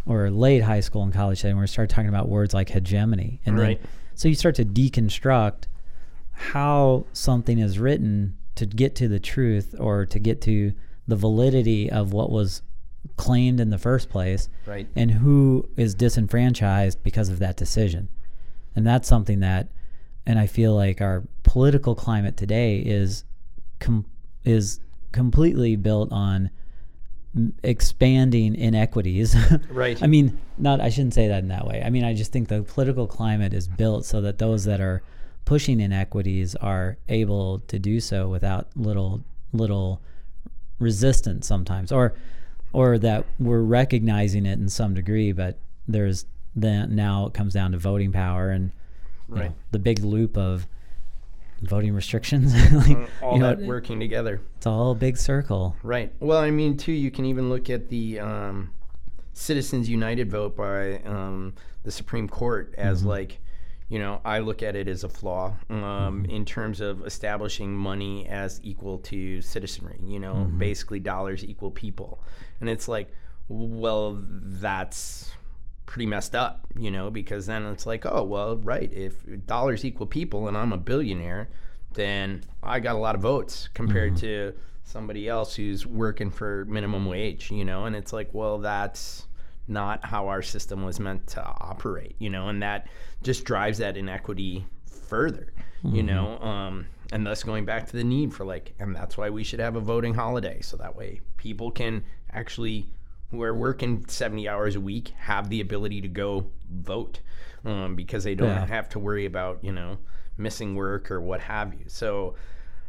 or late high school and college setting where we started talking about words like hegemony. And
Right.
then so you start to deconstruct how something is written to get to the truth or to get to the validity of what was claimed in the first place
Right.
and who is disenfranchised because of that decision. And that's something that, and I feel like our political climate today is com- is completely built on expanding inequities.
Right.
I mean, not I shouldn't say that in that way. I mean, I just think the political climate is built so that those that are pushing inequities are able to do so without little little resistance sometimes or or that we're recognizing it in some degree but there's then now it comes down to voting power and
Right.
know, the big loop of voting restrictions like
All
you know,
that working together.
it's all a big circle
Right. Well, I mean, too, you can even look at the um, Citizens United vote by um, the Supreme Court as like, you know, I look at it as a flaw um, in terms of establishing money as equal to citizenry. You know, basically dollars equal people, and it's like, well, that's pretty messed up, you know, because then it's like, oh, well, right, if dollars equal people and I'm a billionaire, then I got a lot of votes compared to somebody else who's working for minimum wage, you know, and it's like, well, that's not how our system was meant to operate, you know, and that just drives that inequity further, you know, um, and thus going back to the need for like, and that's why we should have a voting holiday so that way people can actually who are working 70 hours a week have the ability to go vote um, because they don't
Yeah.
have to worry about you know missing work or what have you so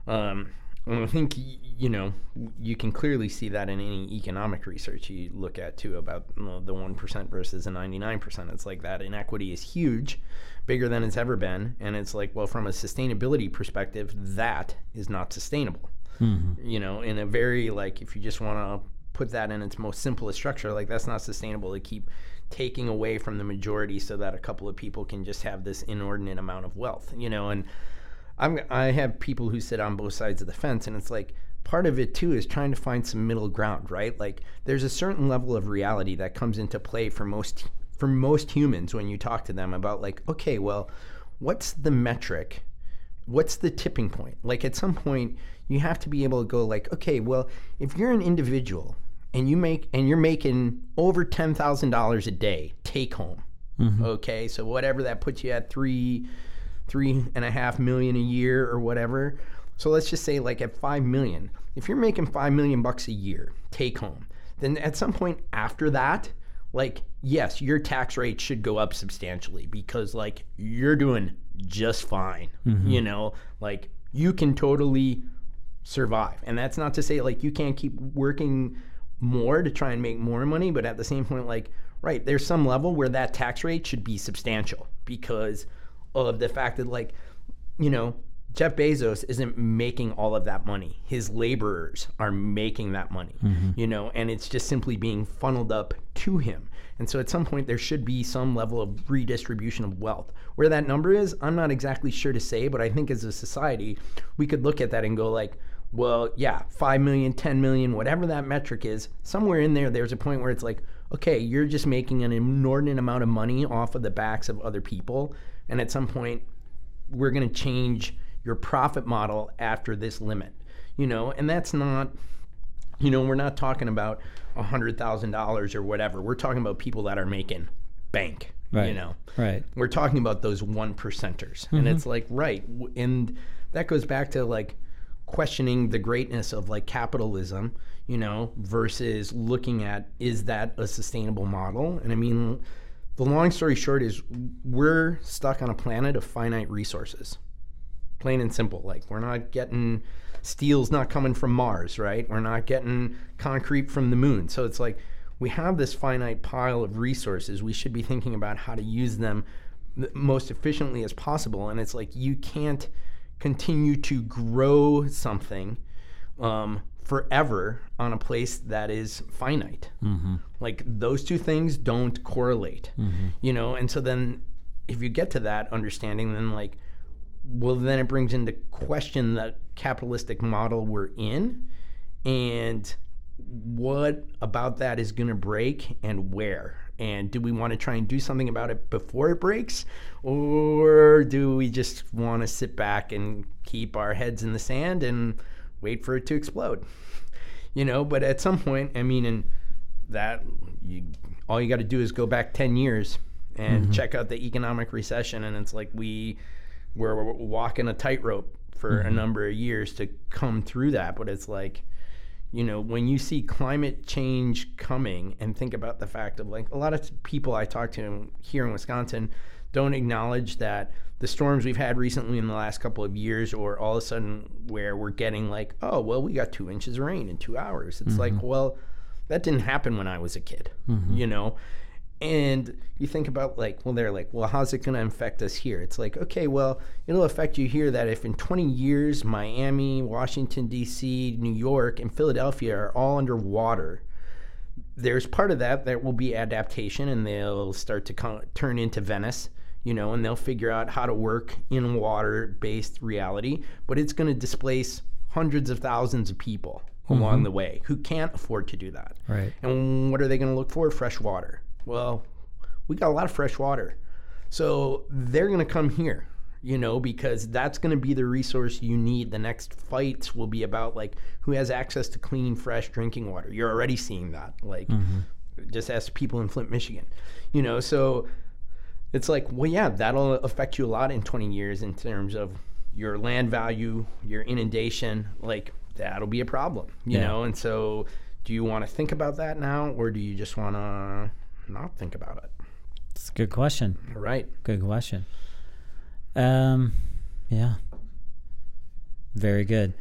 um, I think you know you can clearly see that in any economic research you look at too about you know, the one percent versus the ninety nine percent. It's like that inequity is huge, bigger than it's ever been, and it's like well from a sustainability perspective that is not sustainable. You know, in a very like if you just want to put that in its most simplest structure, like that's not sustainable to keep taking away from the majority so that a couple of people can just have this inordinate amount of wealth. You know, and I'm I have people who sit on both sides of the fence, and it's like part of it too is trying to find some middle ground, right? Like there's a certain level of reality that comes into play for most for most humans when you talk to them about like, okay, well, what's the metric? What's the tipping point? Like at some point, you have to be able to go like, okay, well, if you're an individual and you make and you're making over ten thousand dollars a day take home, mm-hmm. okay, so whatever that puts you at three three and a half million a year or whatever. So let's just say like at five million, if you're making five million bucks a year take home, then at some point after that, like yes, your tax rate should go up substantially because like you're doing just fine. Mm-hmm. You know, like you can totally survive. And that's not to say like you can't keep working more to try and make more money, but at the same point, like, right, there's some level where that tax rate should be substantial because of the fact that, like, you know, Jeff Bezos isn't making all of that money. His laborers are making that money, mm-hmm. you know, and it's just simply being funneled up to him. And so at some point, there should be some level of redistribution of wealth. Where that number is, I'm not exactly sure to say, but I think as a society, we could look at that and go, like, well, yeah, 5 million, 10 million, whatever that metric is, somewhere in there, there's a point where it's like, okay, you're just making an inordinate amount of money off of the backs of other people. And at some point, we're going to change your profit model after this limit, you know, and that's not, you know, we're not talking about $100,000 or whatever. We're talking about people that are making bank, you know
Right.
we're talking about those one percenters and mm-hmm. it's like right and that goes back to like questioning the greatness of like capitalism, you know, versus looking at is that a sustainable model? And I mean, the long story short is we're stuck on a planet of finite resources. Plain and simple. Like we're not getting steel's not coming from Mars, right? We're not getting concrete from the moon. So it's like we have this finite pile of resources. We should be thinking about how to use them most efficiently as possible. And it's like you can't continue to grow something um, forever on a place that is finite.
Mm-hmm.
Like those two things don't correlate,
Mm-hmm.
you know? And so then if you get to that understanding, then like, well, then it brings into question the capitalistic model we're in and what about that is going to break and where and do we want to try and do something about it before it breaks? Or do we just want to sit back and keep our heads in the sand and wait for it to explode? You know but at some point i mean and that you all you got to do is go back 10 years and mm-hmm. check out the economic recession and it's like we we're walking a tightrope for a mm-hmm. number of years to come through that but it's like you know, when you see climate change coming and think about the fact of like a lot of people I talk to here in Wisconsin don't acknowledge that the storms we've had recently in the last couple of years, or all of a sudden where we're getting like, oh, well, we got two inches of rain in two hours. It's like, mm-hmm. well, that didn't happen when I was a kid, mm-hmm. you know? And you think about like, well, they're like, well, how's it going to affect us here? It's like, okay, well, it'll affect you here that if in 20 years Miami, Washington, D.C., New York, and Philadelphia are all underwater, there's part of that that will be adaptation and they'll start to con- turn into Venice, you know, and they'll figure out how to work in water based reality, but it's going to displace hundreds of thousands of people along mm-hmm. the way who can't afford to do that.
Right.
And what are they going to look for? Fresh water. Well, we got a lot of fresh water. So they're going to come here, you know, because that's going to be the resource you need. The next fights will be about like who has access to clean, fresh drinking water. You're already seeing that. Like, mm-hmm. just ask people in Flint, Michigan, you know, so it's like, well, yeah, that'll affect you a lot in 20 years in terms of your land value, your inundation. Like, that'll be a problem, you
Yeah.
know? And so, do you want to think about that now, or do you just want to not think about it?
It's a good question.
Right.
Good question. Um, yeah. Very good.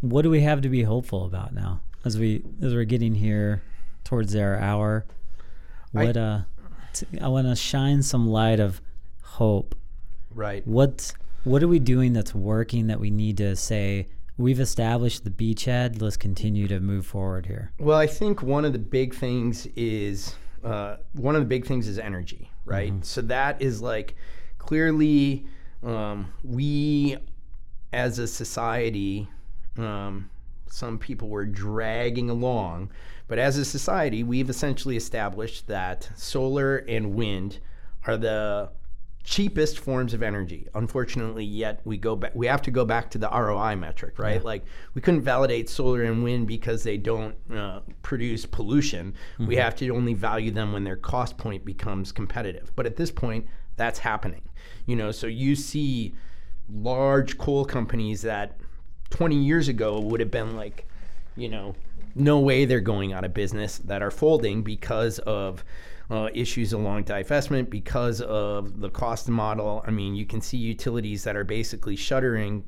What do we have to be hopeful about now as we as we're getting here towards our hour?
I-
What uh, t- I want to shine some light of hope.
Right.
What what are we doing that's working that we need to say we've established the beachhead. Let's continue to move forward here.
Well, I think one of the big things is uh, one of the big things is energy, right? So that is like clearly um, we as a society, um, some people were dragging along, but as a society, we've essentially established that solar and wind are the cheapest forms of energy. Unfortunately, yet we go back. We have to go back to the ROI metric, right? Like we couldn't validate solar and wind because they don't uh, produce pollution. We have to only value them when their cost point becomes competitive. But at this point, that's happening. You know, so you see large coal companies that 20 years ago would have been like, you know, no way they're going out of business that are folding because of uh, issues along divestment, because of the cost model. I mean, you can see utilities that are basically shuttering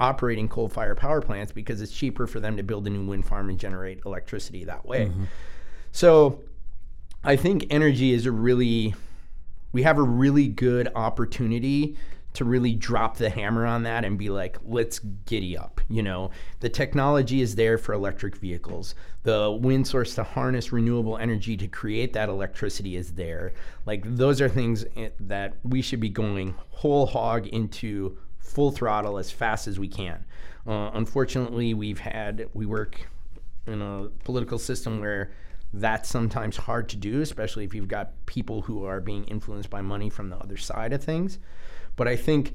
operating coal fired power plants because it's cheaper for them to build a new wind farm and generate electricity that way. So I think energy is a really, we have a really good opportunity to really drop the hammer on that and be like, let's giddy up. You know, the technology is there for electric vehicles. The wind source to harness renewable energy to create that electricity is there. Like, those are things eh, that we should be going whole hog into full throttle as fast as we can. Uh, unfortunately, we've had, we work in a political system where that's sometimes hard to do, especially if you've got people who are being influenced by money from the other side of things. But I think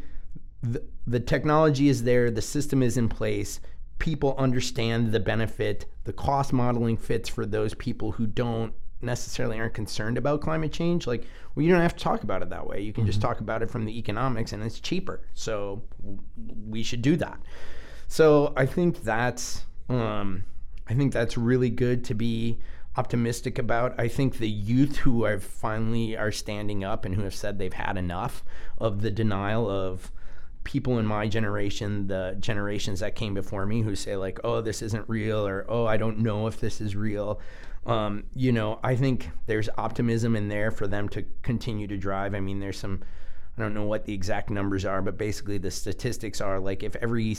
the, the technology is there, the system is in place, people understand the benefit, the cost modeling fits for those people who don't necessarily aren't concerned about climate change. Like, well, you don't have to talk about it that way. You can just talk about it from the economics, and it's cheaper. So we should do that. So I think that's um, I think that's really good to be optimistic about. I think the youth who are finally are standing up and who have said they've had enough of the denial of people in my generation, the generations that came before me, who say like, "Oh, this isn't real," or "Oh, I don't know if this is real." Um, you know, I think there's optimism in there for them to continue to drive. I mean, there's some, I don't know what the exact numbers are, but basically the statistics are like if every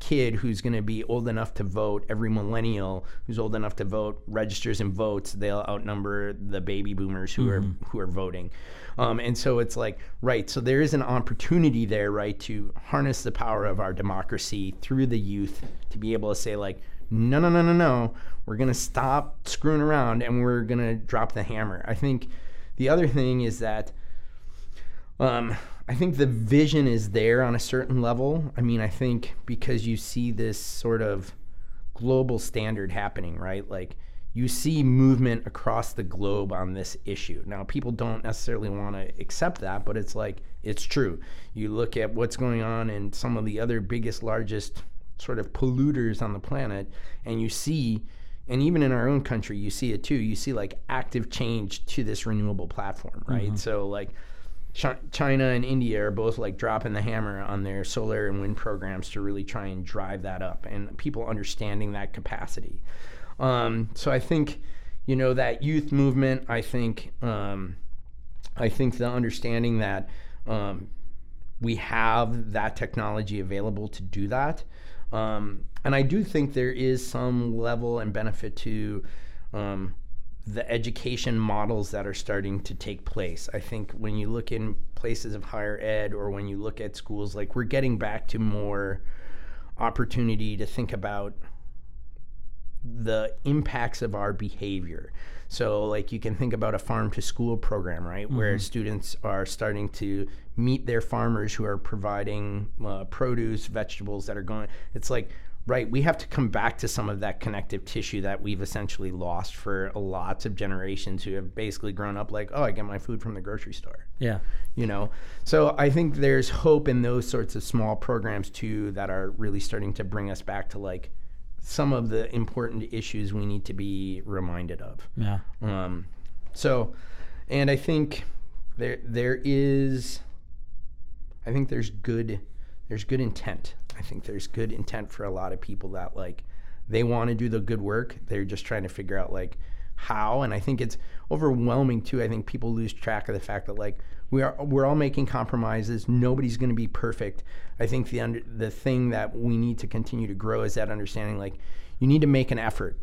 kid who's going to be old enough to vote, every millennial who's old enough to vote registers and votes, they'll outnumber the baby boomers who mm-hmm. are who are voting. Um, and so it's like right. So there is an opportunity there, right, to harness the power of our democracy through the youth to be able to say like, no, no, no, no, no, we're going to stop screwing around and we're going to drop the hammer. I think the other thing is that. Um, I think the vision is there on a certain level. I mean, I think because you see this sort of global standard happening, right? Like you see movement across the globe on this issue. Now, people don't necessarily want to accept that, but it's like it's true. You look at what's going on in some of the other biggest, largest sort of polluters on the planet, and you see, and even in our own country, you see it too. You see like active change to this renewable platform, right? Mm-hmm. So, like, China and India are both like dropping the hammer on their solar and wind programs to really try and drive that up, and people understanding that capacity. Um, so I think, you know, that youth movement. I think, um, I think the understanding that um, we have that technology available to do that, um, and I do think there is some level and benefit to um, the education models that are starting to take place. I think when you look in places of higher ed or when you look at schools, like we're getting back to more opportunity to think about the impacts of our behavior. So, like, you can think about a farm to school program, right? Mm-hmm. Where students are starting to meet their farmers who are providing uh, produce, vegetables that are going. It's like right, we have to come back to some of that connective tissue that we've essentially lost for lots of generations who have basically grown up like, oh, I get my food from the grocery store.
Yeah.
You know, so I think there's hope in those sorts of small programs too that are really starting to bring us back to like some of the important issues we need to be reminded of.
Yeah.
Um, so, and I think there there is, I think there's good there's good intent I think there's good intent for a lot of people that like they want to do the good work. They're just trying to figure out like how and I think it's overwhelming too. I think people lose track of the fact that like we are we're all making compromises. Nobody's going to be perfect. I think the under, the thing that we need to continue to grow is that understanding like you need to make an effort.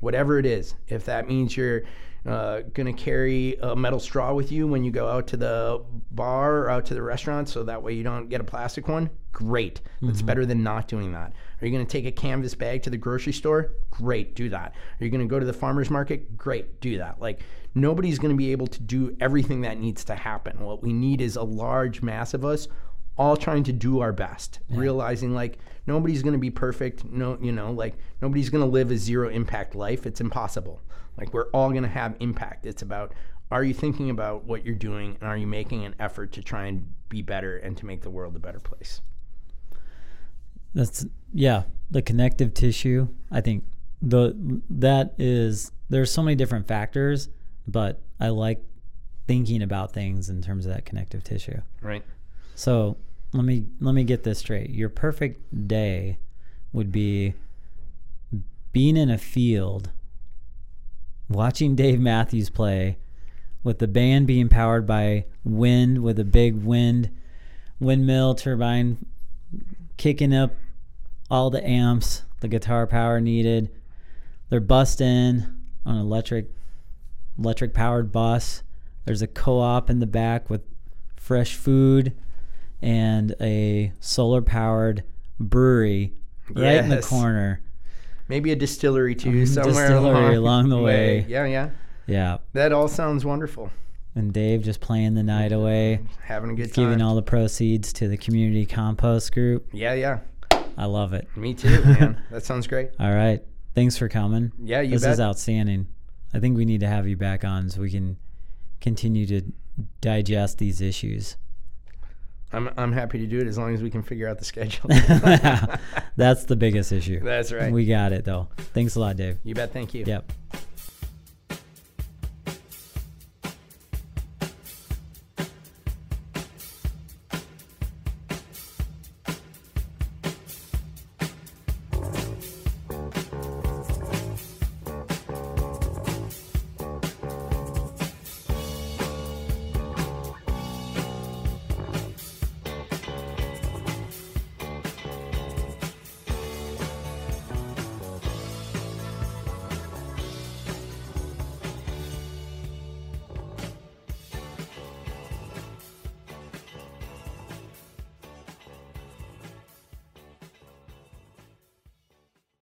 Whatever it is. If that means you're uh, going to carry a metal straw with you when you go out to the bar or out to the restaurant so that way you don't get a plastic one? Great. That's mm-hmm. better than not doing that. Are you going to take a canvas bag to the grocery store? Great, do that. Are you going to go to the farmer's market? Great, do that. Like, nobody's going to be able to do everything that needs to happen. What we need is a large mass of us all trying to do our best, yeah. realizing like nobody's going to be perfect. No, you know, like nobody's going to live a zero impact life. It's impossible. Like we're all going to have impact. It's about are you thinking about what you're doing and are you making an effort to try and be better and to make the world a better place?
That's yeah, the connective tissue. I think the that is there's so many different factors, but I like thinking about things in terms of that connective tissue.
Right.
So let me let me get this straight. Your perfect day would be being in a field watching Dave Matthews play with the band being powered by wind with a big wind windmill turbine kicking up all the amps, the guitar power needed. They're busting on electric electric powered bus. There's a co-op in the back with fresh food and a solar powered brewery right yes. in the corner
maybe a distillery too, somewhere
distillery along, along the way.
way. Yeah, yeah.
Yeah.
That all sounds wonderful.
And Dave just playing the night away,
having a good time,
giving all the proceeds to the community compost group.
Yeah, yeah.
I love it.
Me too, man. that sounds great.
All right. Thanks for coming.
Yeah, you
This
bet.
is outstanding. I think we need to have you back on so we can continue to digest these issues.
I'm I'm happy to do it as long as we can figure out the schedule.
That's the biggest issue.
That's right.
We got it though. Thanks a lot, Dave.
you bet. Thank you.
Yep.